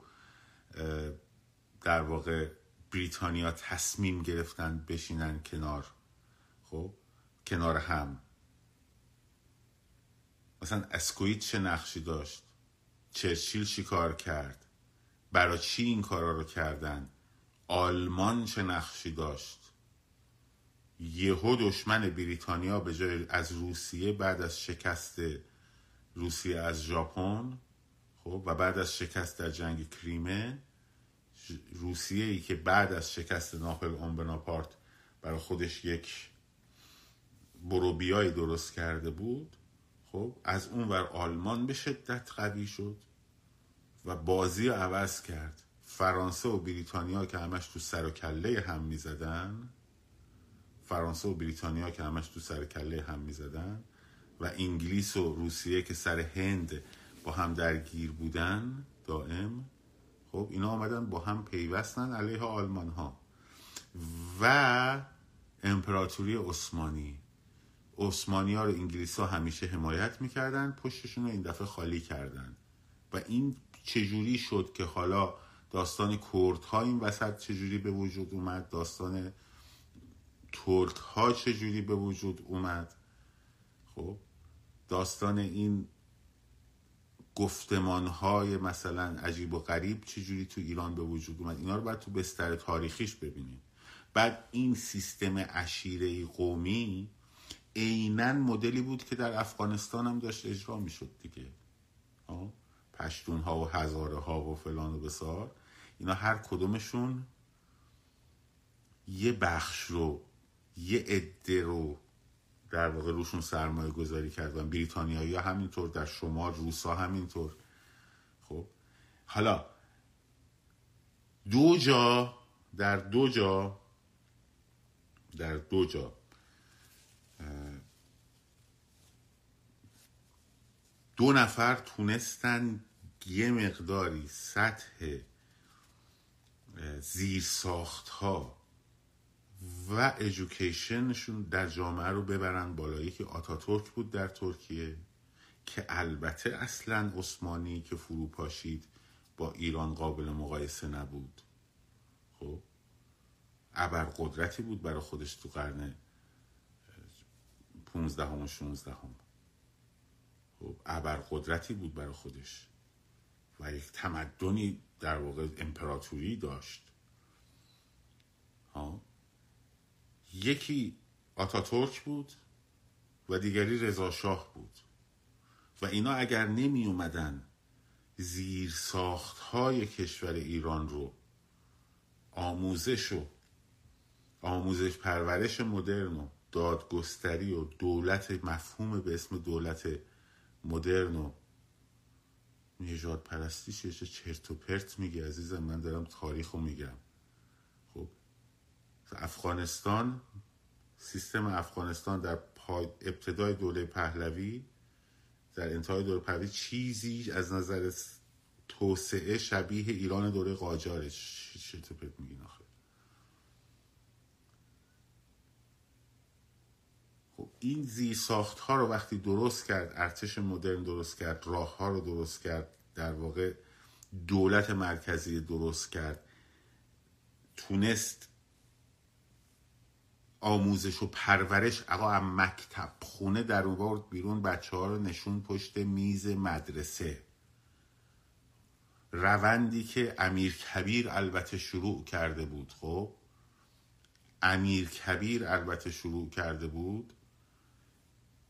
در واقع بریتانیا تصمیم گرفتن بشینن کنار؟ خب کنار هم. مثلا اسکویت چه نقشی داشت؟ چرچیل چی کار کرد؟ برای چی این کارا رو کردن؟ آلمان چه نقشی داشت؟ یهو دشمن بریتانیا به جای از روسیه بعد از شکست روسیه از ژاپن خب و بعد از شکست در جنگ کریمه روسیه ای که بعد از شکست ناپل اون بناپارت برای خودش یک بروبیای درست کرده بود خب از اون ور آلمان به شدت قوی شد و بازی رو عوض کرد. فرانسه و بریتانیا که همش تو سر و کله هم می‌زدن فرانسه و بریتانیا که همش تو سر کله هم می‌زدن و انگلیس و روسیه که سر هند با هم درگیر بودن دائم خب اینا آمدن با هم پیوستن علیه آلمان ها و امپراتوری عثمانی. عثمانی ها رو انگلیس ها همیشه حمایت می‌کردن پشتشون رو این دفعه خالی کردن. و این چجوری شد که حالا داستان کرد ها این وسط چجوری به وجود اومد؟ داستان ترک ها چجوری به وجود اومد؟ خب داستان این گفتمان های مثلا عجیب و غریب چجوری تو ایران به وجود اومد؟ اینا رو باید تو بستر تاریخیش ببینیم. بعد این سیستم عشیره قومی عینا مدلی بود که در افغانستان هم داشت اجرا می‌شد دیگه. پشتون ها و هزاره ها و فلان و بسار. اینا هر کدومشون یه بخش رو یه عده رو در واقع روشون سرمایه گذاری کردن. بریتانیایی ها همینطور در شمال روسا همینطور. خب؟ حالا دو جا در دو جا در دو جا دو نفر تونستن یه مقداری سطح زیر ساخت ها و ایژوکیشنشون در جامعه رو ببرن بالا یکی آتاتورک بود در ترکیه که البته اصلا عثمانی که فرو پاشید با ایران قابل مقایسه نبود. خب؟ ابر قدرتی بود برای خودش تو قرن پونزدهم و شونزدهم. خب؟ ابر قدرتی بود برای خودش. و یک تمدنی در واقع امپراتوری داشت. ها یکی آتاتورک بود و دیگری رضا شاه بود. و اینا اگر نمی اومدن زیر ساخت های کشور ایران رو آموزش و آموزش پرورش مدرن و دادگستری و دولت مفهوم به اسم دولت مدرن و نجات پرستیش چه چرت و پرت میگه عزیزم من دارم تاریخ رو میگم. افغانستان سیستم افغانستان در ابتدای دوره پهلوی در انتهای دوره پهلوی چیزی از نظر توسعه شبیه ایران دوره قاجاره. و پرت میگین آخه؟ خب این زی ساخت ها رو وقتی درست کرد ارتش مدرن درست کرد راه ها رو درست کرد در واقع دولت مرکزی درست کرد تونست آموزش و پرورش. اقا مکتب خونه در اون بیرون بچه ها رو نشون پشت میز مدرسه. روندی که امیر کبیر البته شروع کرده بود خب؟ امیر کبیر البته شروع کرده بود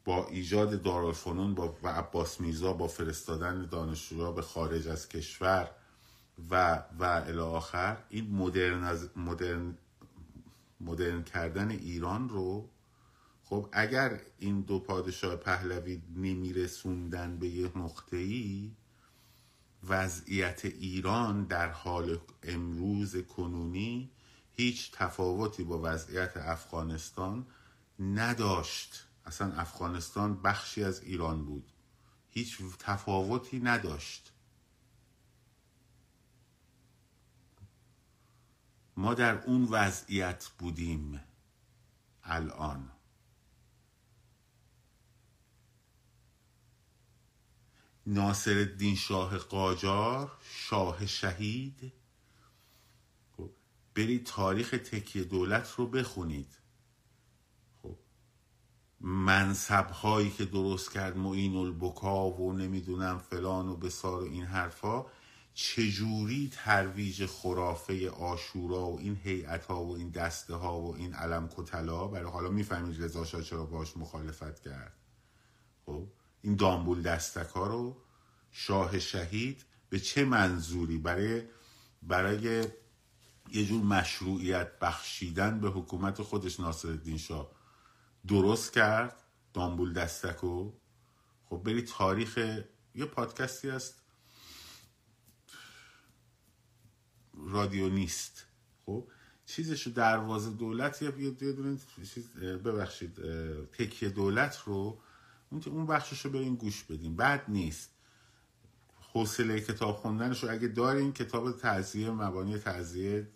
با ایجاد دارالفنون با و عباس میرزا با فرستادن دانشجوها به خارج از کشور و و الی آخر. این مدرن, مدرن مدرن کردن ایران رو خب اگر این دو پادشاه پهلوی نمیرسوندن به یه ای وضعیت ایران در حال امروز کنونی هیچ تفاوتی با وضعیت افغانستان نداشت. اصلا افغانستان بخشی از ایران بود. هیچ تفاوتی نداشت. ما در اون وضعیت بودیم الان. ناصر الدین شاه قاجار شاه شهید. خب، برید تاریخ تکیه دولت رو بخونید. خب منصب هایی که درست کرد معین البکا و نمی‌دونم فلان و بسار و این حرفا. چجوری ترویج خرافه آشورا و این هیئت ها و این دسته ها و این علم کتلا؟ برای حالا می‌فهمید رضا شاه چرا باش مخالفت کرد. خب این دامبول دستک ها رو شاه شهید به چه منظوری؟ برای برای یه جور مشروعیت بخشیدن به حکومت خودش ناصر الدین شاه. درست کرد دامبول دستکو؟ خب بری تاریخ یه پادکستی هست رادیو نیست. خب چیزش رو دروازه دولت یا دونه چیز ببخشید تکیه دولت رو اون بخشش رو برین گوش بدین بعد نیست. حوصله کتاب خوندنش رو اگه دارین کتاب تعذیه مبانی تعذیه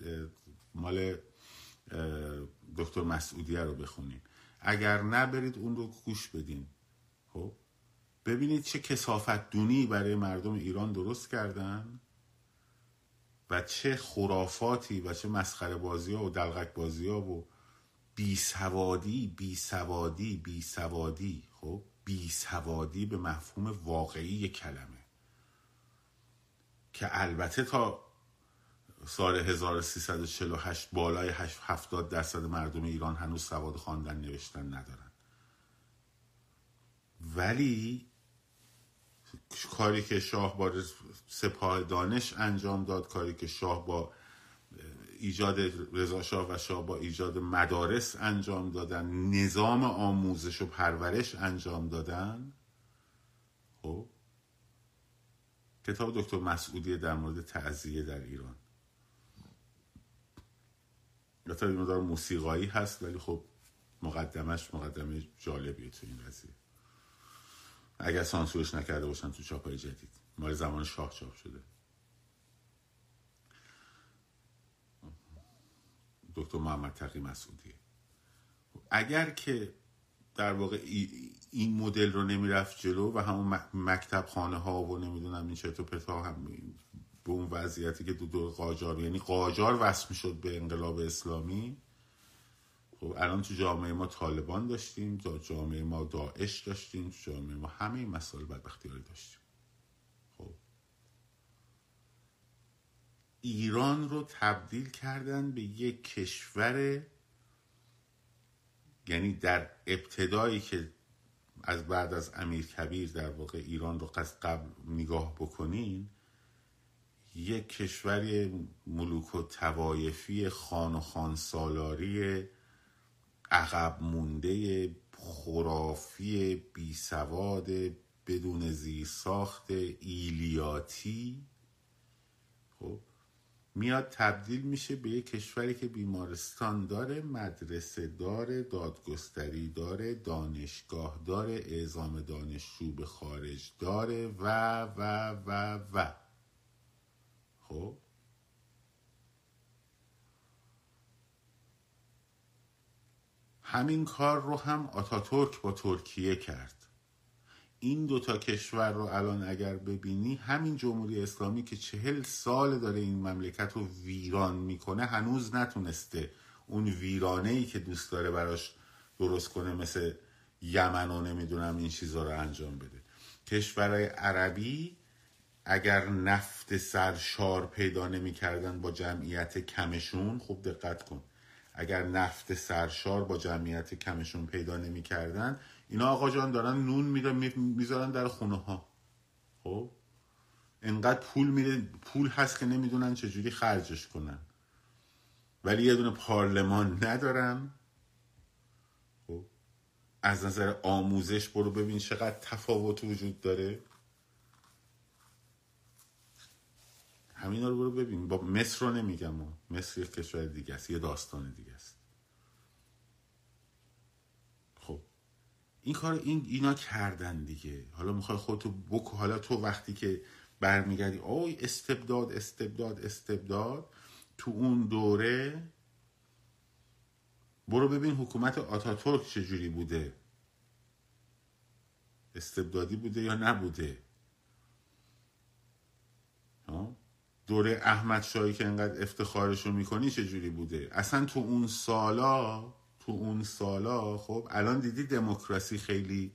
مال دکتر مسعودیه رو بخونین. اگر نه برید اون رو گوش بدین. خب ببینید چه کسافت دونی برای مردم ایران درست کردن. و چه خرافاتی و چه مسخره بازی ها و دلغک بازی ها و بی سوادی بی سوادی بی سوادی خب بی سوادی به مفهوم واقعی کلمه. که البته تا سال 1348 بالای 70 درصد مردم ایران هنوز سواد خواندن نوشتن ندارن. ولی کاری که شاه با سپاه دانش انجام داد کاری که شاه با ایجاد رضا شاه و شاه با ایجاد مدارس انجام دادن نظام آموزش و پرورش انجام دادن. خب؟ کتاب دکتر مسعودی در مورد تعذیه در ایران. یا مدار موسیقایی هست ولی خب مقدمش مقدمه جالبیه تو این قضیه. اگر سانسورش نکرده باشن تو چاپای جدید. مال زمان شاه چاپ شده. دکتر محمد تقی مسعودی اگر که در واقع این مدل رو نمی‌رفت جلو و همون مکتب خانه ها و نمی‌دونم این چطور پتا هم به اون وضعیتی که دو دور قاجار یعنی قاجار وصل شد به انقلاب اسلامی خب الان تو جامعه ما طالبان داشتیم تو جامعه ما داعش داشتیم تو جامعه ما همه مسائل بدبختیاری داشتیم. خب. ایران رو تبدیل کردن به یک کشور یعنی در ابتدایی که از بعد از امیر کبیر در واقع ایران رو قبل نگاه بکنین یک کشوری ملوک و توایفی خان و خان سالاری عقب مونده خرافی بی سواد بدون زیرساخت ایلیاتی. خب میاد تبدیل میشه به یک کشوری که بیمارستان داره مدرسه داره دادگستری داره دانشگاه داره اعزام دانشجو به خارج داره و و و و. خب همین کار رو هم آتاتورک با ترکیه کرد. این دوتا کشور رو الان اگر ببینی همین جمهوری اسلامی که چهل سال داره این مملکت رو ویران می‌کنه هنوز نتونسته اون ویرانه ای که دوست داره براش درست کنه مثل یمن و نمی‌دونم این چیزها رو انجام بده. کشورهای عربی اگر نفت سرشار پیدا نمی‌کردن با جمعیت کمشون خوب دقت کن. اگر نفت سرشار با جمعیت کمشون پیدا نمی‌کردن اینا آقا جان دارن نون می‌ذارن در خونه ها خب؟ انقدر پول میره پول هست که نمی‌دونن چجوری خرجش کنن. ولی یه دونه پارلمان ندارن خب؟ از نظر آموزش برو ببین چقدر تفاوت وجود داره. همین رو برو ببین. با مصر رو نمیگم مصر یک کشور دیگه است یه داستان دیگه است. خب. این کار این اینا کردن دیگه. حالا می‌خوای خودتو بکو حالا تو وقتی که برمیگردی اوی استبداد استبداد استبداد تو اون دوره برو ببین حکومت آتاتورک چجوری بوده. استبدادی بوده یا نبوده. ها؟ دوره احمد شایی که انقدر افتخارشو می‌کنی چجوری بوده؟ اصلا تو اون سالا تو اون سالا خب الان دیدی دموکراسی خیلی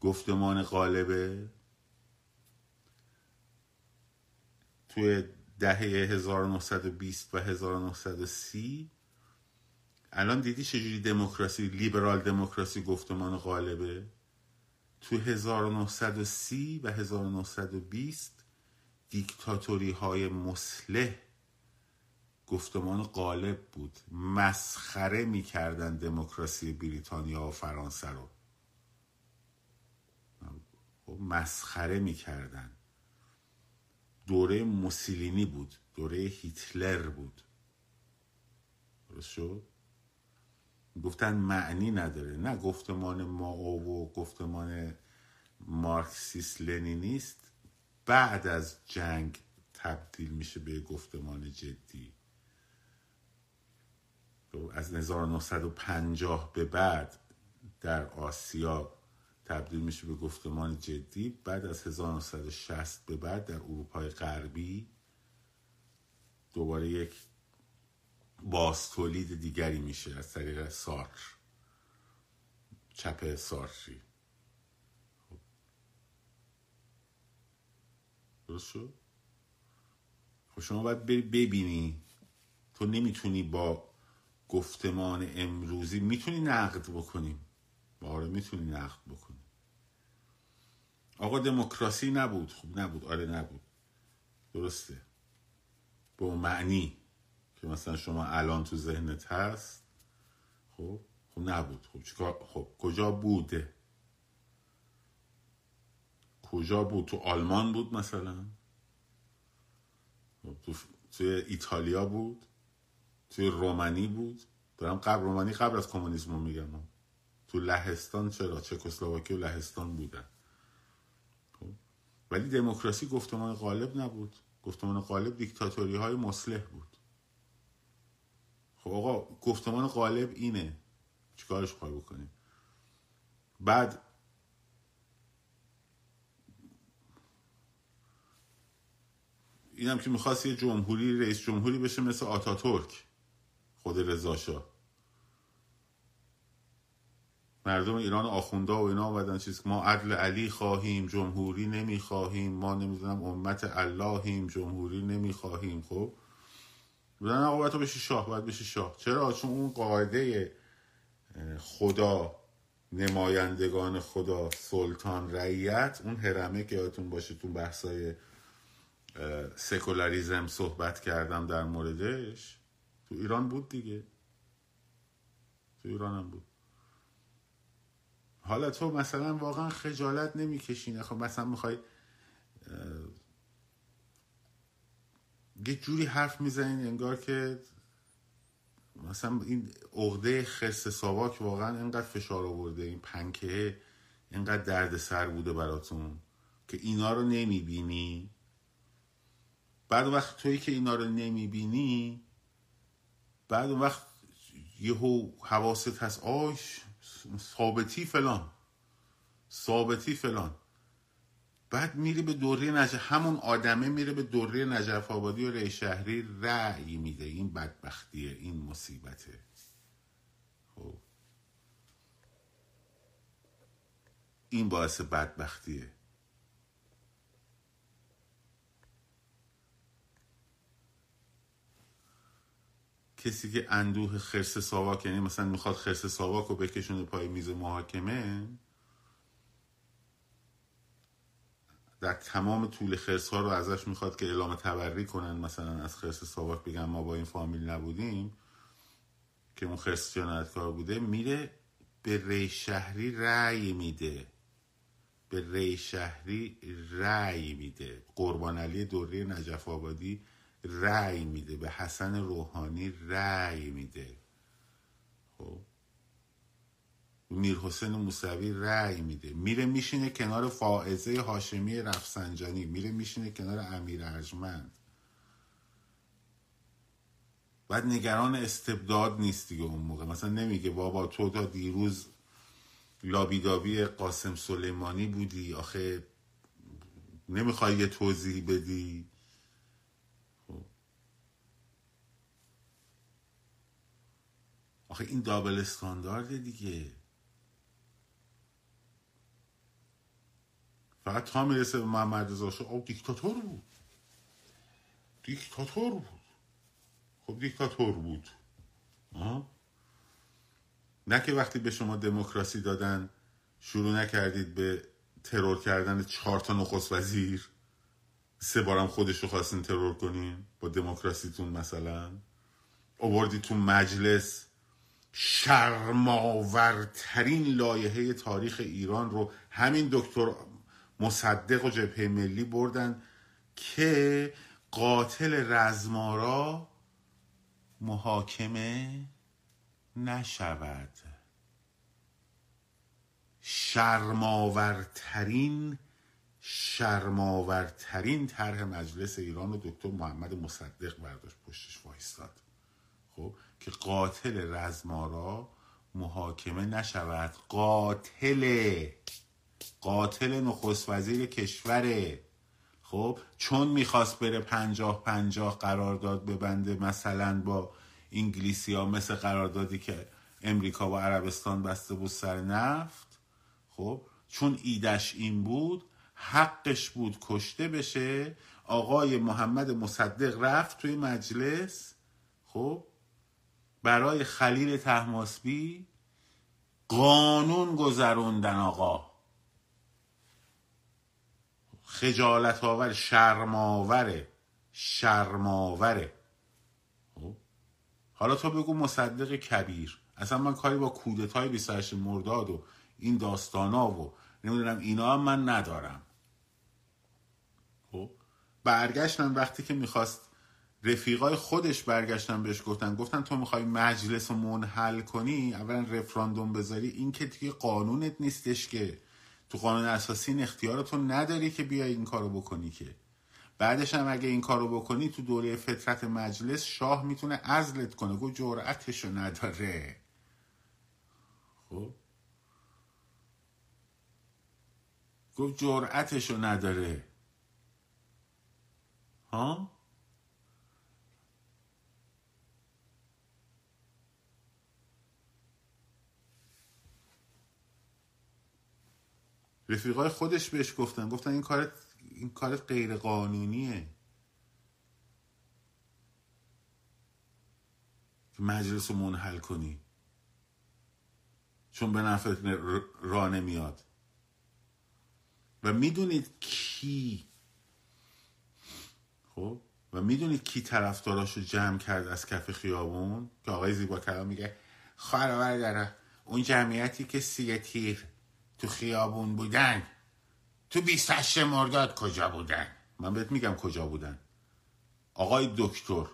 گفتمان غالبه؟ توی دهه 1920 و 1930 الان دیدی چجوری دموکراسی لیبرال دموکراسی گفتمان غالبه؟ تو 1930 و 1920 دیکتاتوری های مسلح گفتمان غالب بود. مسخره می‌کردن دموکراسی بریتانیا و فرانسه رو. خب، مسخره می‌کردن. دوره موسولینی بود دوره هیتلر بود. درست شد؟ گفتن معنی نداره. نه گفتمان ما و گفتمان مارکسیست لنینیست بعد از جنگ تبدیل میشه به گفتمان جدی. از 1950 به بعد در آسیا تبدیل میشه به گفتمان جدی. بعد از 1960 به بعد در اروپای غربی دوباره یک باز تولید دیگری میشه از طریق سارتر چپ سارتری درست شد خب شما باید ببینی. تو نمی‌تونی با گفتمان امروزی می‌تونی نقد بکنیم آره می‌تونی نقد بکنی. آقا دموکراسی نبود. خب نبود. آره نبود. درسته. به معنی که مثلا شما الان تو ذهنت هست خب؟ خب نبود. خب خب کجا بوده؟ کجا بود؟ تو آلمان بود مثلا؟ تو توی ایتالیا بود؟ توی رومانی بود؟ دارم قبل رومانی قبل از کمونیسم میگم. تو لهستان چرا؟ چکسلواکی و لهستان بودن. خب. ولی دموکراسی گفتمان غالب نبود. گفتمان غالب دیکتاتوری های مسلح بود. خب آقا گفتمان غالب اینه. چیکارش خواهی بکنیم بعد اینم که می‌خواست یه جمهوری رئیس جمهوری بشه مثل آتاتورک. خود رضا مردم ایران آخونده و اینا آمدن. چیز ما عدل علی خواهیم جمهوری نمی‌خواهیم. ما نمی‌دونم امت اللهیم جمهوری نمی‌خواهیم. خب؟ بودن آقا باید بشی شاه باید بشی شاه. چرا؟ چون اون قاعده خدا نمایندگان خدا سلطان رعیت اون هرمه که یادتون باشه تو بحثای سکولاریزم صحبت کردم در موردش. تو ایران بود دیگه. تو ایران هم بود. حالا تو مثلا واقعا خجالت نمی‌کشین خب مثلا می‌خوای یه جوری حرف می‌زنین انگار که مثلا این عقده خرس ساواک واقعا اینقدر فشار آورده این پنکه اینقدر درد سر بوده براتون که اینا رو نمی‌بینی. بعد وقت تویی که اینا رو نمی‌بینی بعد وقت یهو حواست هست آش ثابتی فلان ثابتی فلان. بعد میری به دوره نجف همون آدمه میره به دوره نجف آبادی و ری شهری رأی میده. این بدبختیه این مصیبته. خب. این باعث بدبختیه. کسی که اندوه خرس ساواک یعنی مثلا می‌خواد خرس ساواک رو بکشونه پای میز محاکمه در تمام طول خرس ها رو ازش می‌خواد که اعلام تبری کنن مثلا از خرس ساواک بگن ما با این فامیل نبودیم که اون خرس جنایتکار بوده میره به ری شهری رأی میده. به ری شهری رأی میده. قربان علی دوره نجف آبادی رأی میده به حسن روحانی رأی میده. خب؟ میر حسین موسوی رأی میده. میره میشینه کنار فائزه هاشمی رفسنجانی. میره میشینه کنار امیر ارجمند. بعد نگران استبداد نیست دیگه اون موقع. مثلا نمیگه بابا تو تا دیروز لابیدابی قاسم سلیمانی بودی آخه نمی‌خوای یه توضیح بدی. آخه این دابل استاندارده دیگه. فقط تا می‌رسه به محمد رضا او دیکتاتور بود. دیکتاتور بود. خب دیکتاتور بود. آه؟ نه که وقتی به شما دموکراسی دادن شروع نکردید به ترور کردن چهار تا نخست وزیر سه بارم خودش رو خواستین ترور کنین با دموکراسیتون مثلا اووردی تو مجلس. شرماورترین لایحه تاریخ ایران رو همین دکتر مصدق و جبهه ملی بردن که قاتل رزمارا محاکمه نشود. شرماورترین شرماورترین طرح مجلس ایران و دکتر محمد مصدق برداشت پشتش وایستاد. که قاتل رزمارا محاکمه نشود. قاتل. قاتل نخست وزیر کشوره. خب چون می‌خواست بره پنجاه پنجاه قرارداد ببنده مثلا با انگلیسی ها مثل قراردادی که امریکا و عربستان بسته بود سر نفت خب چون ایدش این بود حقش بود کشته بشه. آقای محمد مصدق رفت توی مجلس خب برای خلیل تحماسبی قانون گذروندن آقا. خجالت آور شرماوره شرماوره خب؟ حالا تو بگو مصدق کبیر. اصلا من کاری با کودتای 28 مرداد و این داستانا و نمی‌دونم اینا هم من ندارم. خب؟ برگشتن وقتی که می‌خواست رفیقای خودش برگشتن بهش گفتن گفتن تو می‌خوای مجلس رو منحل کنی؟ اولا رفراندوم بذاری. این که دیگه قانونت نیستش که. تو قانون اساسی این اختیارتو نداری که بیای این کارو بکنی که. بعدش هم اگه این کارو بکنی تو دوره فطرت مجلس شاه می‌تونه ازلت کنه. گو جرأتشو نداره. خب؟ گفت جرأتشو نداره. ها؟ رفیقای خودش بهش گفتن. گفتن این کارت این کارت غیر قانونیه مجلس رو منحل کنی. چون به نفع را نمیاد. و می‌دونید کی خب؟ و می‌دونید کی طرفداراش رو جمع کرد از کف خیابون؟ که آقای زیبا کلام میگه خواهر داره اون جمعیتی که سی تیر تو خیابون بودن. تو 28 مرداد کجا بودن؟ من بهت میگم کجا بودن. آقای دکتر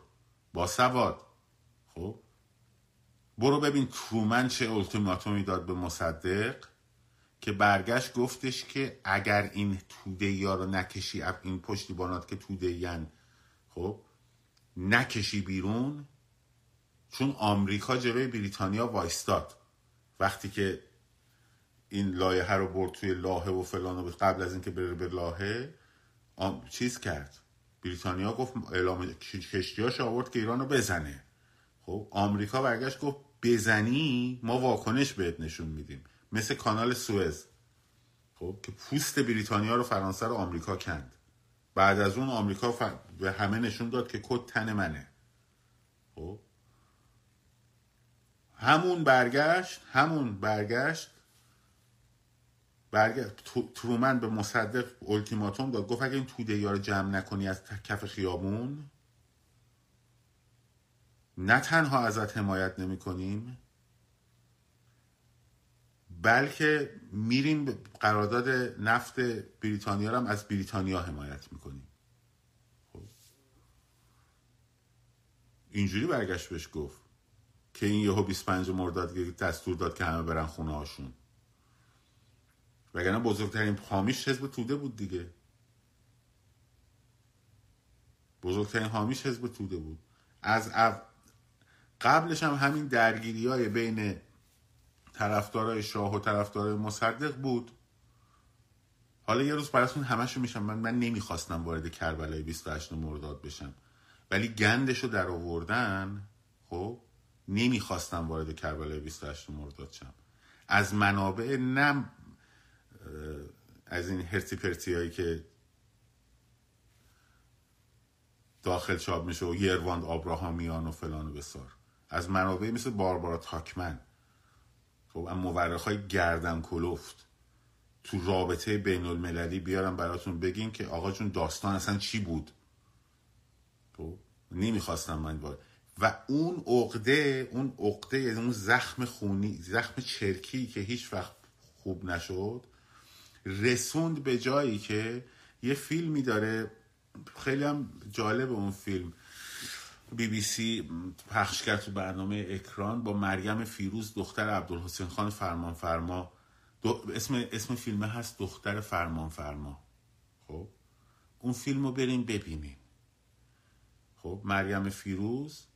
با سواد. خب؟ برو ببین تومن چه التیماتومی داد به مصدق که برگشت گفتش که اگر این توده یا رو نکشی این پشتیبانات که توده ین خب؟ نکشی بیرون چون آمریکا جلوی بریتانیا وایستاد. وقتی که این لایحه رو برد توی لاهه و فلان و قبل از اینکه بره به لاهه چیز کرد. بریتانیا گفت اعلام کشتیاش آورد که ایران رو بزنه. خب آمریکا برگشت گفت بزنی ما واکنش بهت نشون میدیم. مثل کانال سوئز. خب که پوست بریتانیا رو فرانسه رو آمریکا کند. بعد از اون آمریکا به همه نشون داد که کد تن منه. خب همون برگشت همون برگشت برگشت ترومن به مصدق التیماتوم داد. گفت اگه این توده رو جمع نکنی از کف خیابون نه تنها ازت حمایت نمی کنیم بلکه میریم قرارداد نفت بریتانیا رو هم از بریتانیا حمایت می‌کنیم. خب. اینجوری برگشت بهش گفت که این یهو 25 مرداد دستور داد که همه برن خونه هاشون وگرنه بزرگترین حامیش حزب توده بود دیگه. بزرگترین حامیش حزب توده بود. از قبلش هم همین درگیری های بین طرفدارای شاه و طرفدارای مصدق بود. حالا یه روز براتون همشو میشم. من من نمی‌خواستم وارد کربلای 28 مرداد بشم. ولی گندش رو در آوردن خب نمی‌خواستم وارد کربلای 28 مرداد شم. از منابع نم از این هرتی پرتی هایی که داخل چاپ میشه و یرواند آبراهامیان و فلان و بسار. از منابعی مثل باربارا تاکمن. خب مورخ های گردن کلفت. تو رابطه بین المللی بیارم براتون بگین که آقا جون داستان اصلا چی بود؟ خب نمی‌خواستم من باید و اون عقده اون عقده اون زخم خونی زخم چرکی که هیچ وقت خوب نشد رسوند به جایی که یه فیلمی داره. خیلی هم جالب اون فیلم. بی بی سی پخش کرد تو برنامه اکران با مریم فیروز دختر عبدالحسین خان فرمان فرما اسم اسم فیلم هست دختر فرمان فرما خب؟ اون فیلم رو بریم ببینیم. خب؟ مریم فیروز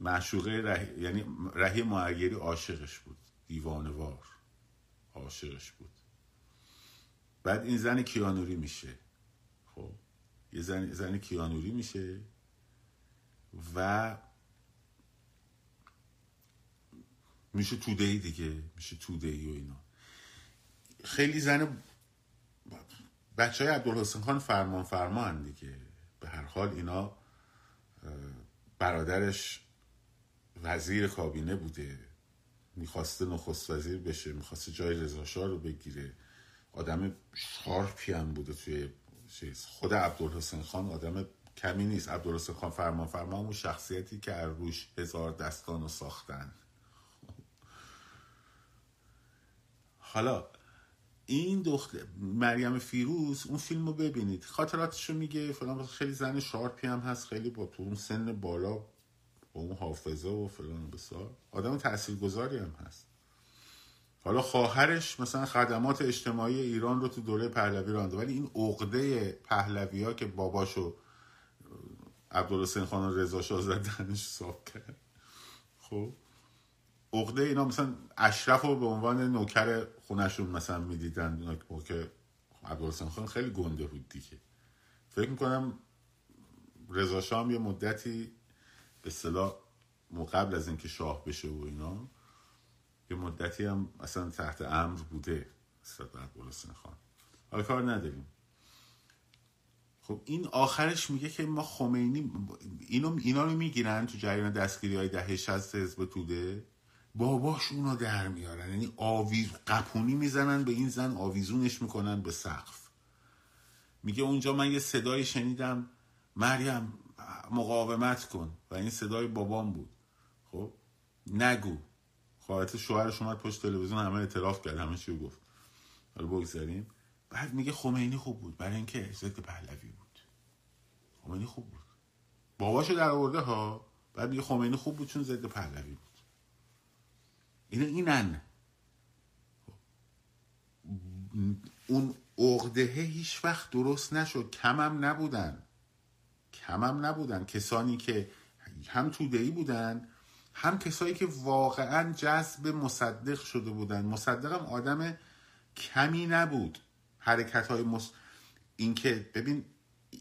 معشوقه ره... یعنی رهی معیری عاشقش بود. دیوانوار عاشقش بود. بعد این زن کیانوری میشه. خب یه زن, زن کیانوری میشه و میشه توده دیگه میشه توده و اینا. خیلی زن بچه های عبدالحسین خان فرمان فرمان دیگه. به هر حال اینا برادرش وزیر کابینه بوده. می‌خواسته نخست وزیر بشه می‌خواسته جای رضا رو بگیره. آدم sharp ی هم بوده توی چیز. خود عبدالحسین خان آدم کمی نیست. عبدالحسین خان فرمانفرما اون شخصیتی که روش هزار دستان رو ساختن. حالا این دختر مریم فیروز اون فیلم رو ببینید. خاطراتش رو میگه فلان خیلی زن sharp ی هم هست. خیلی با تو اون سن بالا با اون حافظه و فلان بسار. آدم تاثیرگذاری هم هست. حالا خواهرش مثلا خدمات اجتماعی ایران رو تو دوره پهلوی رانده ولی این عقده پهلوی ها که باباشو عبدالحسین خان رضا شاه زدنش صاف کرد. خب؟ عقده اینا مثلا اشرف رو به عنوان نوکر خونشون مثلا می‌دیدن که عبدالحسین خان خیلی گنده بود دیگه. فکر می‌کنم رضا شاه یه مدتی به صلاح قبل از اینکه شاه بشه و اینا یه مدتی هم اصلا تحت امر بوده استاد عبدالحسین خان. حالا کار نداریم. خب این آخرش میگه که ما خمینی اینو اینا رو می‌گیرن تو جریان دستگیری های دهه 60 حزب توده. باباش اونو در میارن. یعنی آویز قپونی می‌زنن به این زن آویزونش می‌کنن به سقف. میگه اونجا من یه صدایی شنیدم. مریم مقاومت کن. و این صدای بابام بود. خب نگو. خواهرت شوهرش اومد پشت تلویزیون همه اعتراف کرد همه چی گفت. حالا بگذاریم. بعد میگه خمینی خوب بود برای اینکه ضد پهلوی بود. خمینی خوب بود. باباشو در آورده ها بعد میگه خمینی خوب بود چون ضد پهلوی بود. اینا اینن. اون عقده هیچ وقت درست نشد. کمم نبودن. کمم نبودن. کسانی که هم تودهی بودن هم کسایی که واقعا جذب مصدق شده بودن. مصدقم آدم کمی نبود. حرکت های مص... این که ببین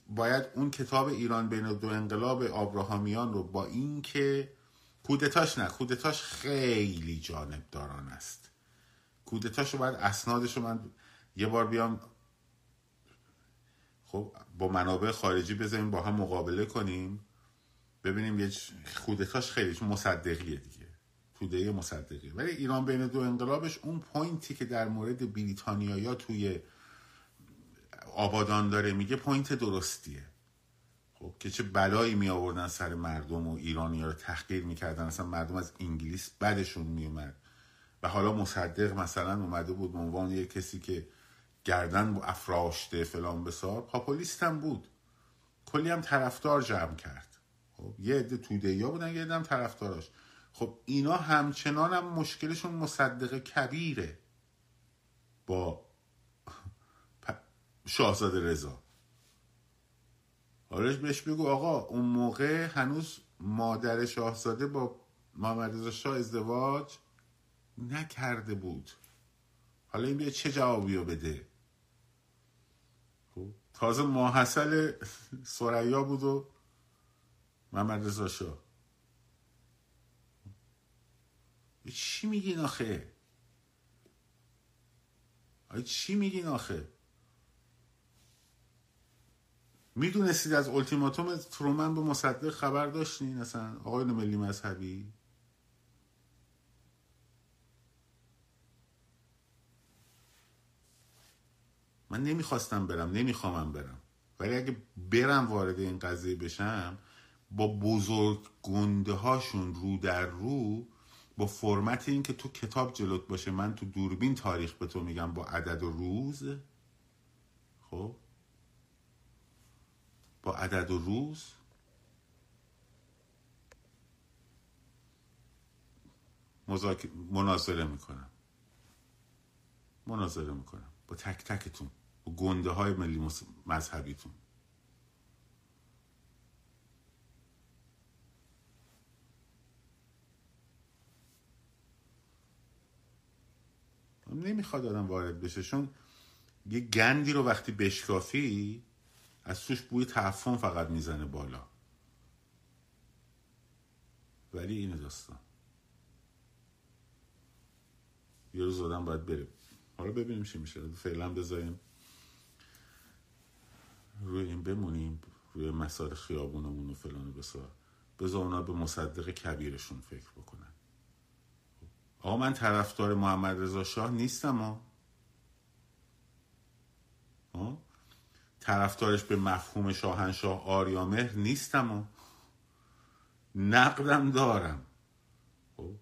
باید اون کتاب ایران بین دو انقلاب آبراهامیان رو با این که کودتاش نه کودتاش خیلی جانبداران است. کودتاش رو باید اسنادش رو من یه بار بیام خب با منابع خارجی بذاریم با هم مقابله کنیم. ببینیم یه کودتاش خیلی مصدقیه دیگه. توده مصدقیه. ولی ایران بین دو انقلابش اون point ی که در مورد بریتانیا توی آبادان داره میگه point درستیه. خب که چه بلایی می آوردن سر مردم و ایرانی رو تحقیر می‌کردن. اصلا مردم از انگلیس بدشون میومد و حالا مصدق مثلا اومده بود به عنوان یه کسی که گردن با افراشته فلان بسار. پاپولیست هم بود. کلی هم طرفدار جمع کرد. خب یه عده توده یا بودن یه عده طرفداراش. خب اینا همچنان هم مشکلشون مصدق کبیره با شاهزاده رضا. حالا بهش بگو آقا اون موقع هنوز مادر شاهزاده با محمد رضا شاه ازدواج نکرده بود. حالا این بیا چه جوابی رو بده؟ خب، تازه ماحصل سریا بود و محمد رضا شاه. چی میگین آخه؟ چی میگین آخه؟ می‌دونستید از التیماتوم ترومن به مصدق خبر داشتین؟ اصلا آقایون ملی مذهبی؟ من نمی‌خواستم برم نمیخوامم برم. ولی اگه برم وارد این قضیه بشم با بزرگ گنده هاشون رو در رو با فرمت این که تو کتاب جلوت باشه من تو دوربین تاریخ به تو میگم با عدد و روز خب؟ با عدد و روز. مذاک... مناظره می‌کنم. مناظره می‌کنم. با تک تکتون. با گنده های ملی مذهبیتون. نمی‌خواد آدم وارد بشه. چون یه گندی رو وقتی بشکافی از توش بوی تعفن فقط می‌زنه بالا. ولی این داستان. یه روز آدم باید بره. حالا ببینیم چی میشه. فعلا بذاریم روی این بمونیم روی مسار خیابونمون و فلان بسار بذار اونا به مصدق کبیرشون فکر بکنن. آقا من طرفدار محمد رضا شاه نیستم ها طرفدارش به مفهوم شاهنشاه آریامهر نیستم ها نقدم دارم. خب؟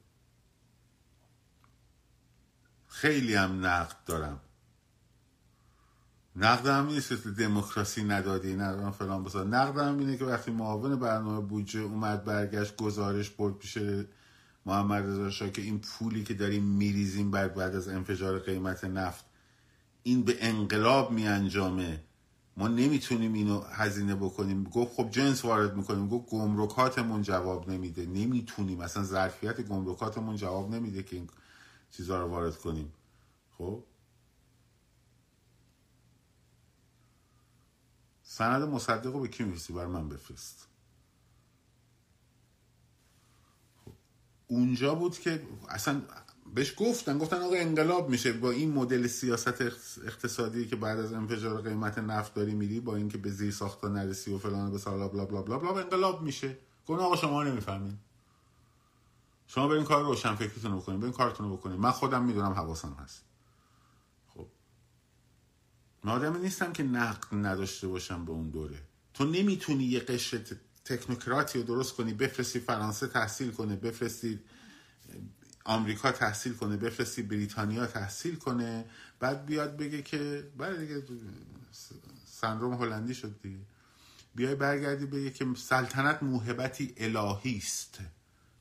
خیلی هم نقد دارم. نقدم نیست دموکراسی ندادی ندارم فلان بسا. نقدم اینه که وقتی معاون برنامه بودجه اومد برگشت گزارش برد پیش محمد رضا شاه که این پولی که داریم میریزیم بعد بعد از انفجار قیمت نفت این به انقلاب می انجامه ما نمی‌تونیم اینو هزینه بکنیم. گفت خب جنس وارد می‌کنیم. گفت گمرکاتمون جواب نمیده. نمی‌تونیم. اصلا ظرفیت گمرکاتمون جواب نمیده که این چیزها رو وارد کنیم. خب؟ سند مصدق رو به کی می‌رسی؟ بر من بفرست. اونجا بود که اصلا بهش گفتن گفتن آقا انقلاب میشه. با این مدل سیاست اقتصادی که بعد از انفجار قیمت نفت داری میری با اینکه به زیر ساختا نرسی و فلان به سالا بلا بلا بلا بلا انقلاب میشه. گفت آقا شما نمی‌فهمین. شما برین کار روشن فکریتون رو بکنین برین کارتون رو بکنین. من خودم می‌دونم حواسم هست. خب. من آدمی نیستم که نقد نداشته باشم به اون دوره. تو نمی‌تونی یه قشر تکنوکراتی رو درست کنی بفرستی فرانسه تحصیل کنه بفرستی آمریکا تحصیل کنه بفرستی بریتانیا تحصیل کنه بعد بیاد بگه که بعد دیگه سندروم هلندی شد دیگه. بیای برگردی بگه که سلطنت موهبتی الهی است.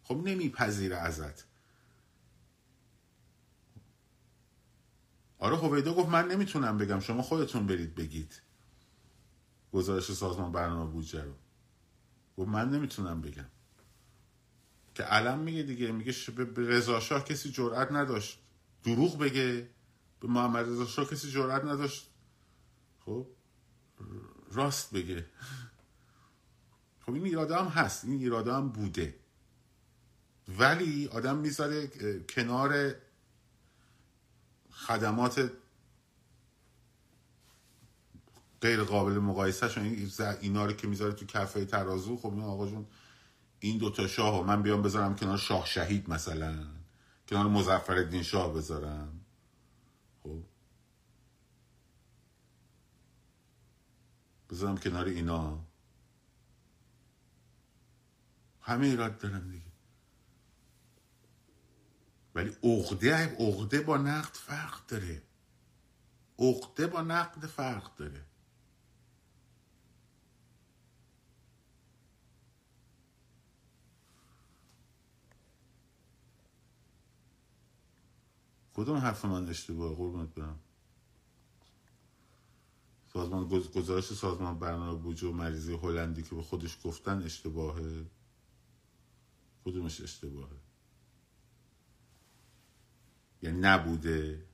خب نمیپذیره ازت. آره هویدا گفت من نمی‌تونم بگم شما خودتون برید بگید. گزارش سازمان برنامه بودجه رو. گفت من نمی‌تونم بگم. که علم میگه دیگه میگه به رضا شاه کسی جرئت نداشت. دروغ بگه. به محمد رضا شاه کسی جرئت نداشت. خب؟ راست بگه. خب این ایراده هم هست این ایراده هم بوده. ولی آدم می‌ذاره کنار خدمات غیر قابل مقایسه شون. اینا رو که می‌ذاره تو کفه ترازو خب این آقا جون این دوتا شاه من بیام بذارم کنار شاه شهید مثلا. کنار مزفر شاه بذارم. خب. بذارم کنار اینا. همه ایراد دارم دیگه. ولی عقده عقده با نقد فرق داره. عقده با نقد فرق داره. کدوم حرف من اشتباه؟ قربونت برم. سازمان گزارش سازمان برنامه بودجه و مریضی هلندی که به خودش گفتن اشتباهه؟ کدومش اشتباهه؟ یعنی نبوده؟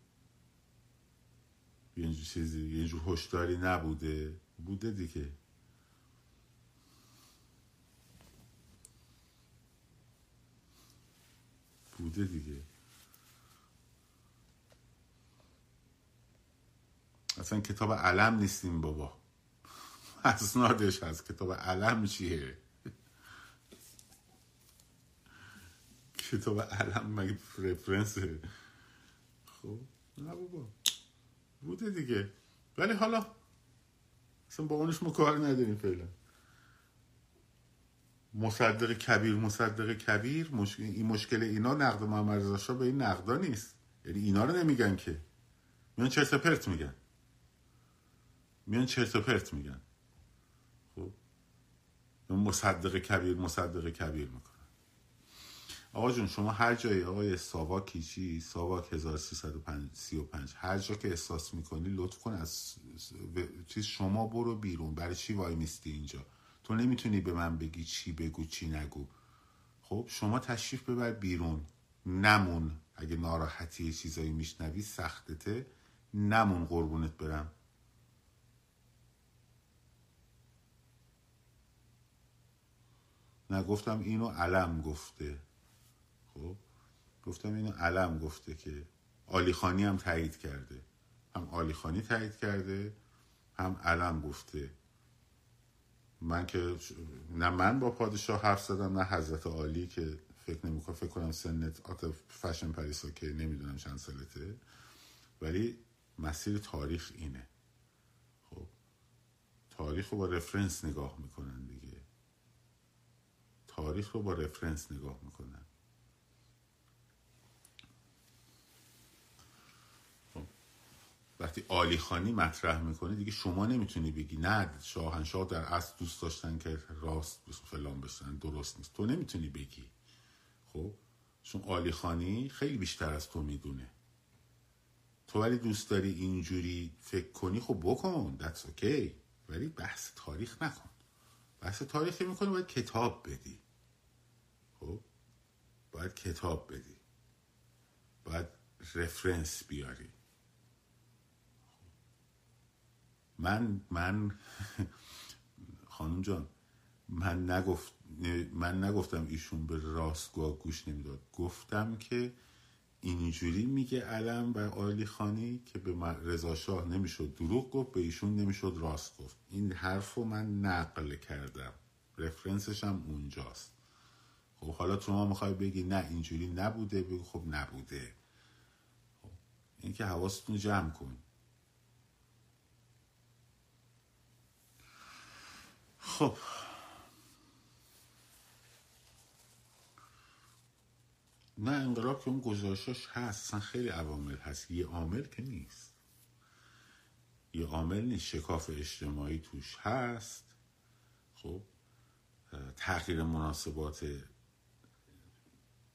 یه چیزی یه جور هشداری نبوده؟ بوده دیگه. بوده دیگه. اصلا کتاب علم نیستیم بابا. اسنادش هست. کتاب علم چیه؟ کتاب علم مگه رفرنسه؟ خب نه بابا. بوده دیگه. ولی حالا اصلا با اونش ما کار نداریم فعلا. مصدق کبیر مصدق کبیر. مشکل این مشکل اینا نقد محمد رضا به این نقدا نیست. یعنی اینا رو نمیگن که. میان چرت پرت میگن. میان چرت و پرت میگن. خب؟ مصدق کبیر مصدق کبیر می‌کنن. آقا جون شما هر جایی آقای ساواکی چی ساواک 1335 هر جا که احساس می‌کنی لطف کن از چیز شما برو بیرون. برای چی وای میستی اینجا؟ تو نمی‌تونی به من بگی چی بگو چی نگو. خب شما تشریف ببر بیرون. نمون. اگه ناراحتی چیزایی میشنوی سختته. نمون قربونت برم. نه گفتم اینو علم گفته. خب؟ گفتم اینو علم گفته که آلیخانی هم تایید کرده. هم آلیخانی تایید کرده هم علم گفته. من که نه من با پادشاه حرف زدم نه حضرت عالی که فکر نمی‌کنم فکر کنم سنت آت فشن پریسا که نمی‌دونم چند سالته. ولی مسیر تاریخ اینه. خب؟ تاریخ رو با رفرنس نگاه می‌کنن دیگه. تاریخ رو با رفرنس نگاه می‌کنن خب. وقتی آلی خانی مطرح می‌کنه دیگه شما نمی‌تونی بگی. نه شاهنشاه در اصل دوست داشتن که راست فلان بشن درست نیست. تو نمی‌تونی بگی. خب؟ چون آلی خانی خیلی بیشتر از تو می‌دونه. تو ولی دوست داری اینجوری فکر کنی خب بکن that's okay. ولی بحث تاریخ نکن. بحث تاریخی می‌کنی باید کتاب بدی. خب باید کتاب بدی. باید رفرنس بیاری. من من خانم جان من نگفت من نگفتم ایشون به راستگاه گوش نمی‌داد. گفتم که اینجوری میگه علم و آلی خانی که به رضا شاه نمی‌شد دروغ گفت به ایشون نمی‌شد راست گفت. این حرف رو من نقل کردم. رفرنسش هم اونجاست. خب حالا شما می‌خوای بگی نه اینجوری نبوده. بگو خب نبوده. خب این که حواستون جمع کن. خب. نه انقلاب که اون گزارشاش هست. اصلا خیلی عوامل هست. یه عامل که نیست. یه عامل نیست. شکاف اجتماعی توش هست. خب تغییر مناسبات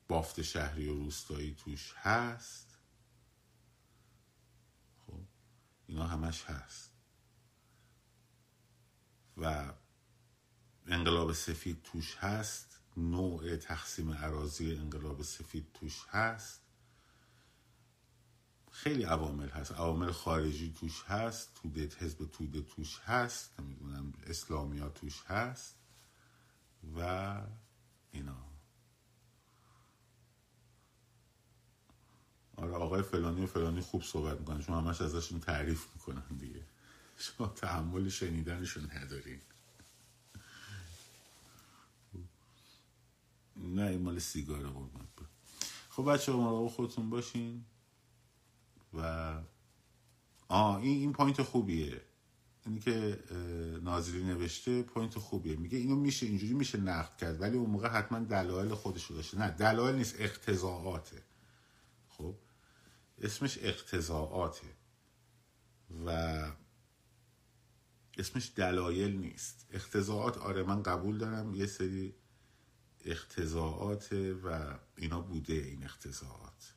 بافت شهری و روستایی توش هست؟ خب اینا همش هست. و انقلاب سفید توش هست نوع تقسیم عراضی انقلاب سفید توش هست. خیلی عوامل هست. عوامل خارجی توش هست توده حزب توده توش هست نمی‌دونم اسلامیا توش هست و اینا. آره آقای فلانی و فلانی خوب صحبت می‌کنن. شما همش ازشون تعریف می‌کنن دیگه. شما تحمل شنیدنشون ندارین نه این مال سیگار قربان خب بچه ها مراقب خودتون باشین و آه این این point خوبیه. اینی که ناظری نوشته point خوبیه. میگه اینو میشه اینجوری میشه نقد کرد ولی اون موقع حتما دلایل خودش رو داشته. نه دلایل نیست اقتضاعاته. اسمش اقتضاعاته و اسمش دلایل نیست. اقتضاعات آره من قبول دارم یه سری اختزاعات و اینا بوده این اختزاعات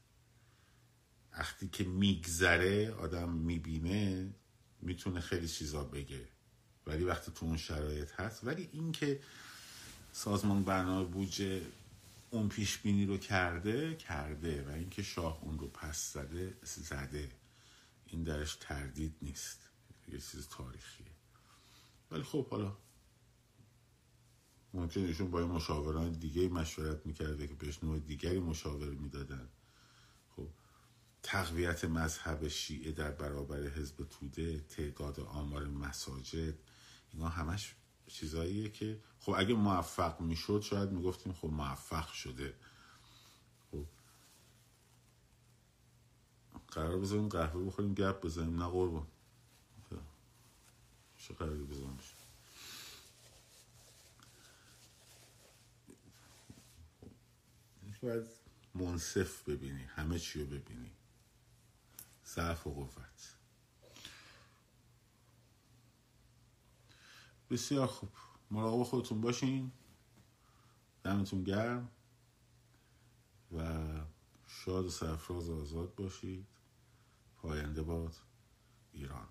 وقتی که میگذره آدم می‌بینه می‌تونه خیلی چیزا بگه. ولی وقتی تو اون شرایط هست ولی اینکه سازمان برنامه بودجه اون پیش بینی رو کرده کرده و اینکه شاه اون رو پس زده زده. این درش تردید نیست. یه چیز تاریخیه. ولی خب حالا ممکن ایشون با این مشاوران دیگه مشورت می‌کرده که بهش نوع دیگری مشاور می‌دادن. خب تقویت مذهب شیعه در برابر حزب توده تعداد آمار مساجد اینا همش چیزاییه که خب اگه موفق می‌شد شاید می‌گفتیم خب موفق شده. خب. قرار بذاریم قهوه بخوریم گپ بزنیم. نه قربان. چه قراری بزنیم باید منصف ببینی همه چی رو ببینی. ضعف و قوت. بسیار خوب. مراقب خودتون باشین. دمتون گرم. و شاد و سرفراز آزاد باشید. پاینده باد ایران.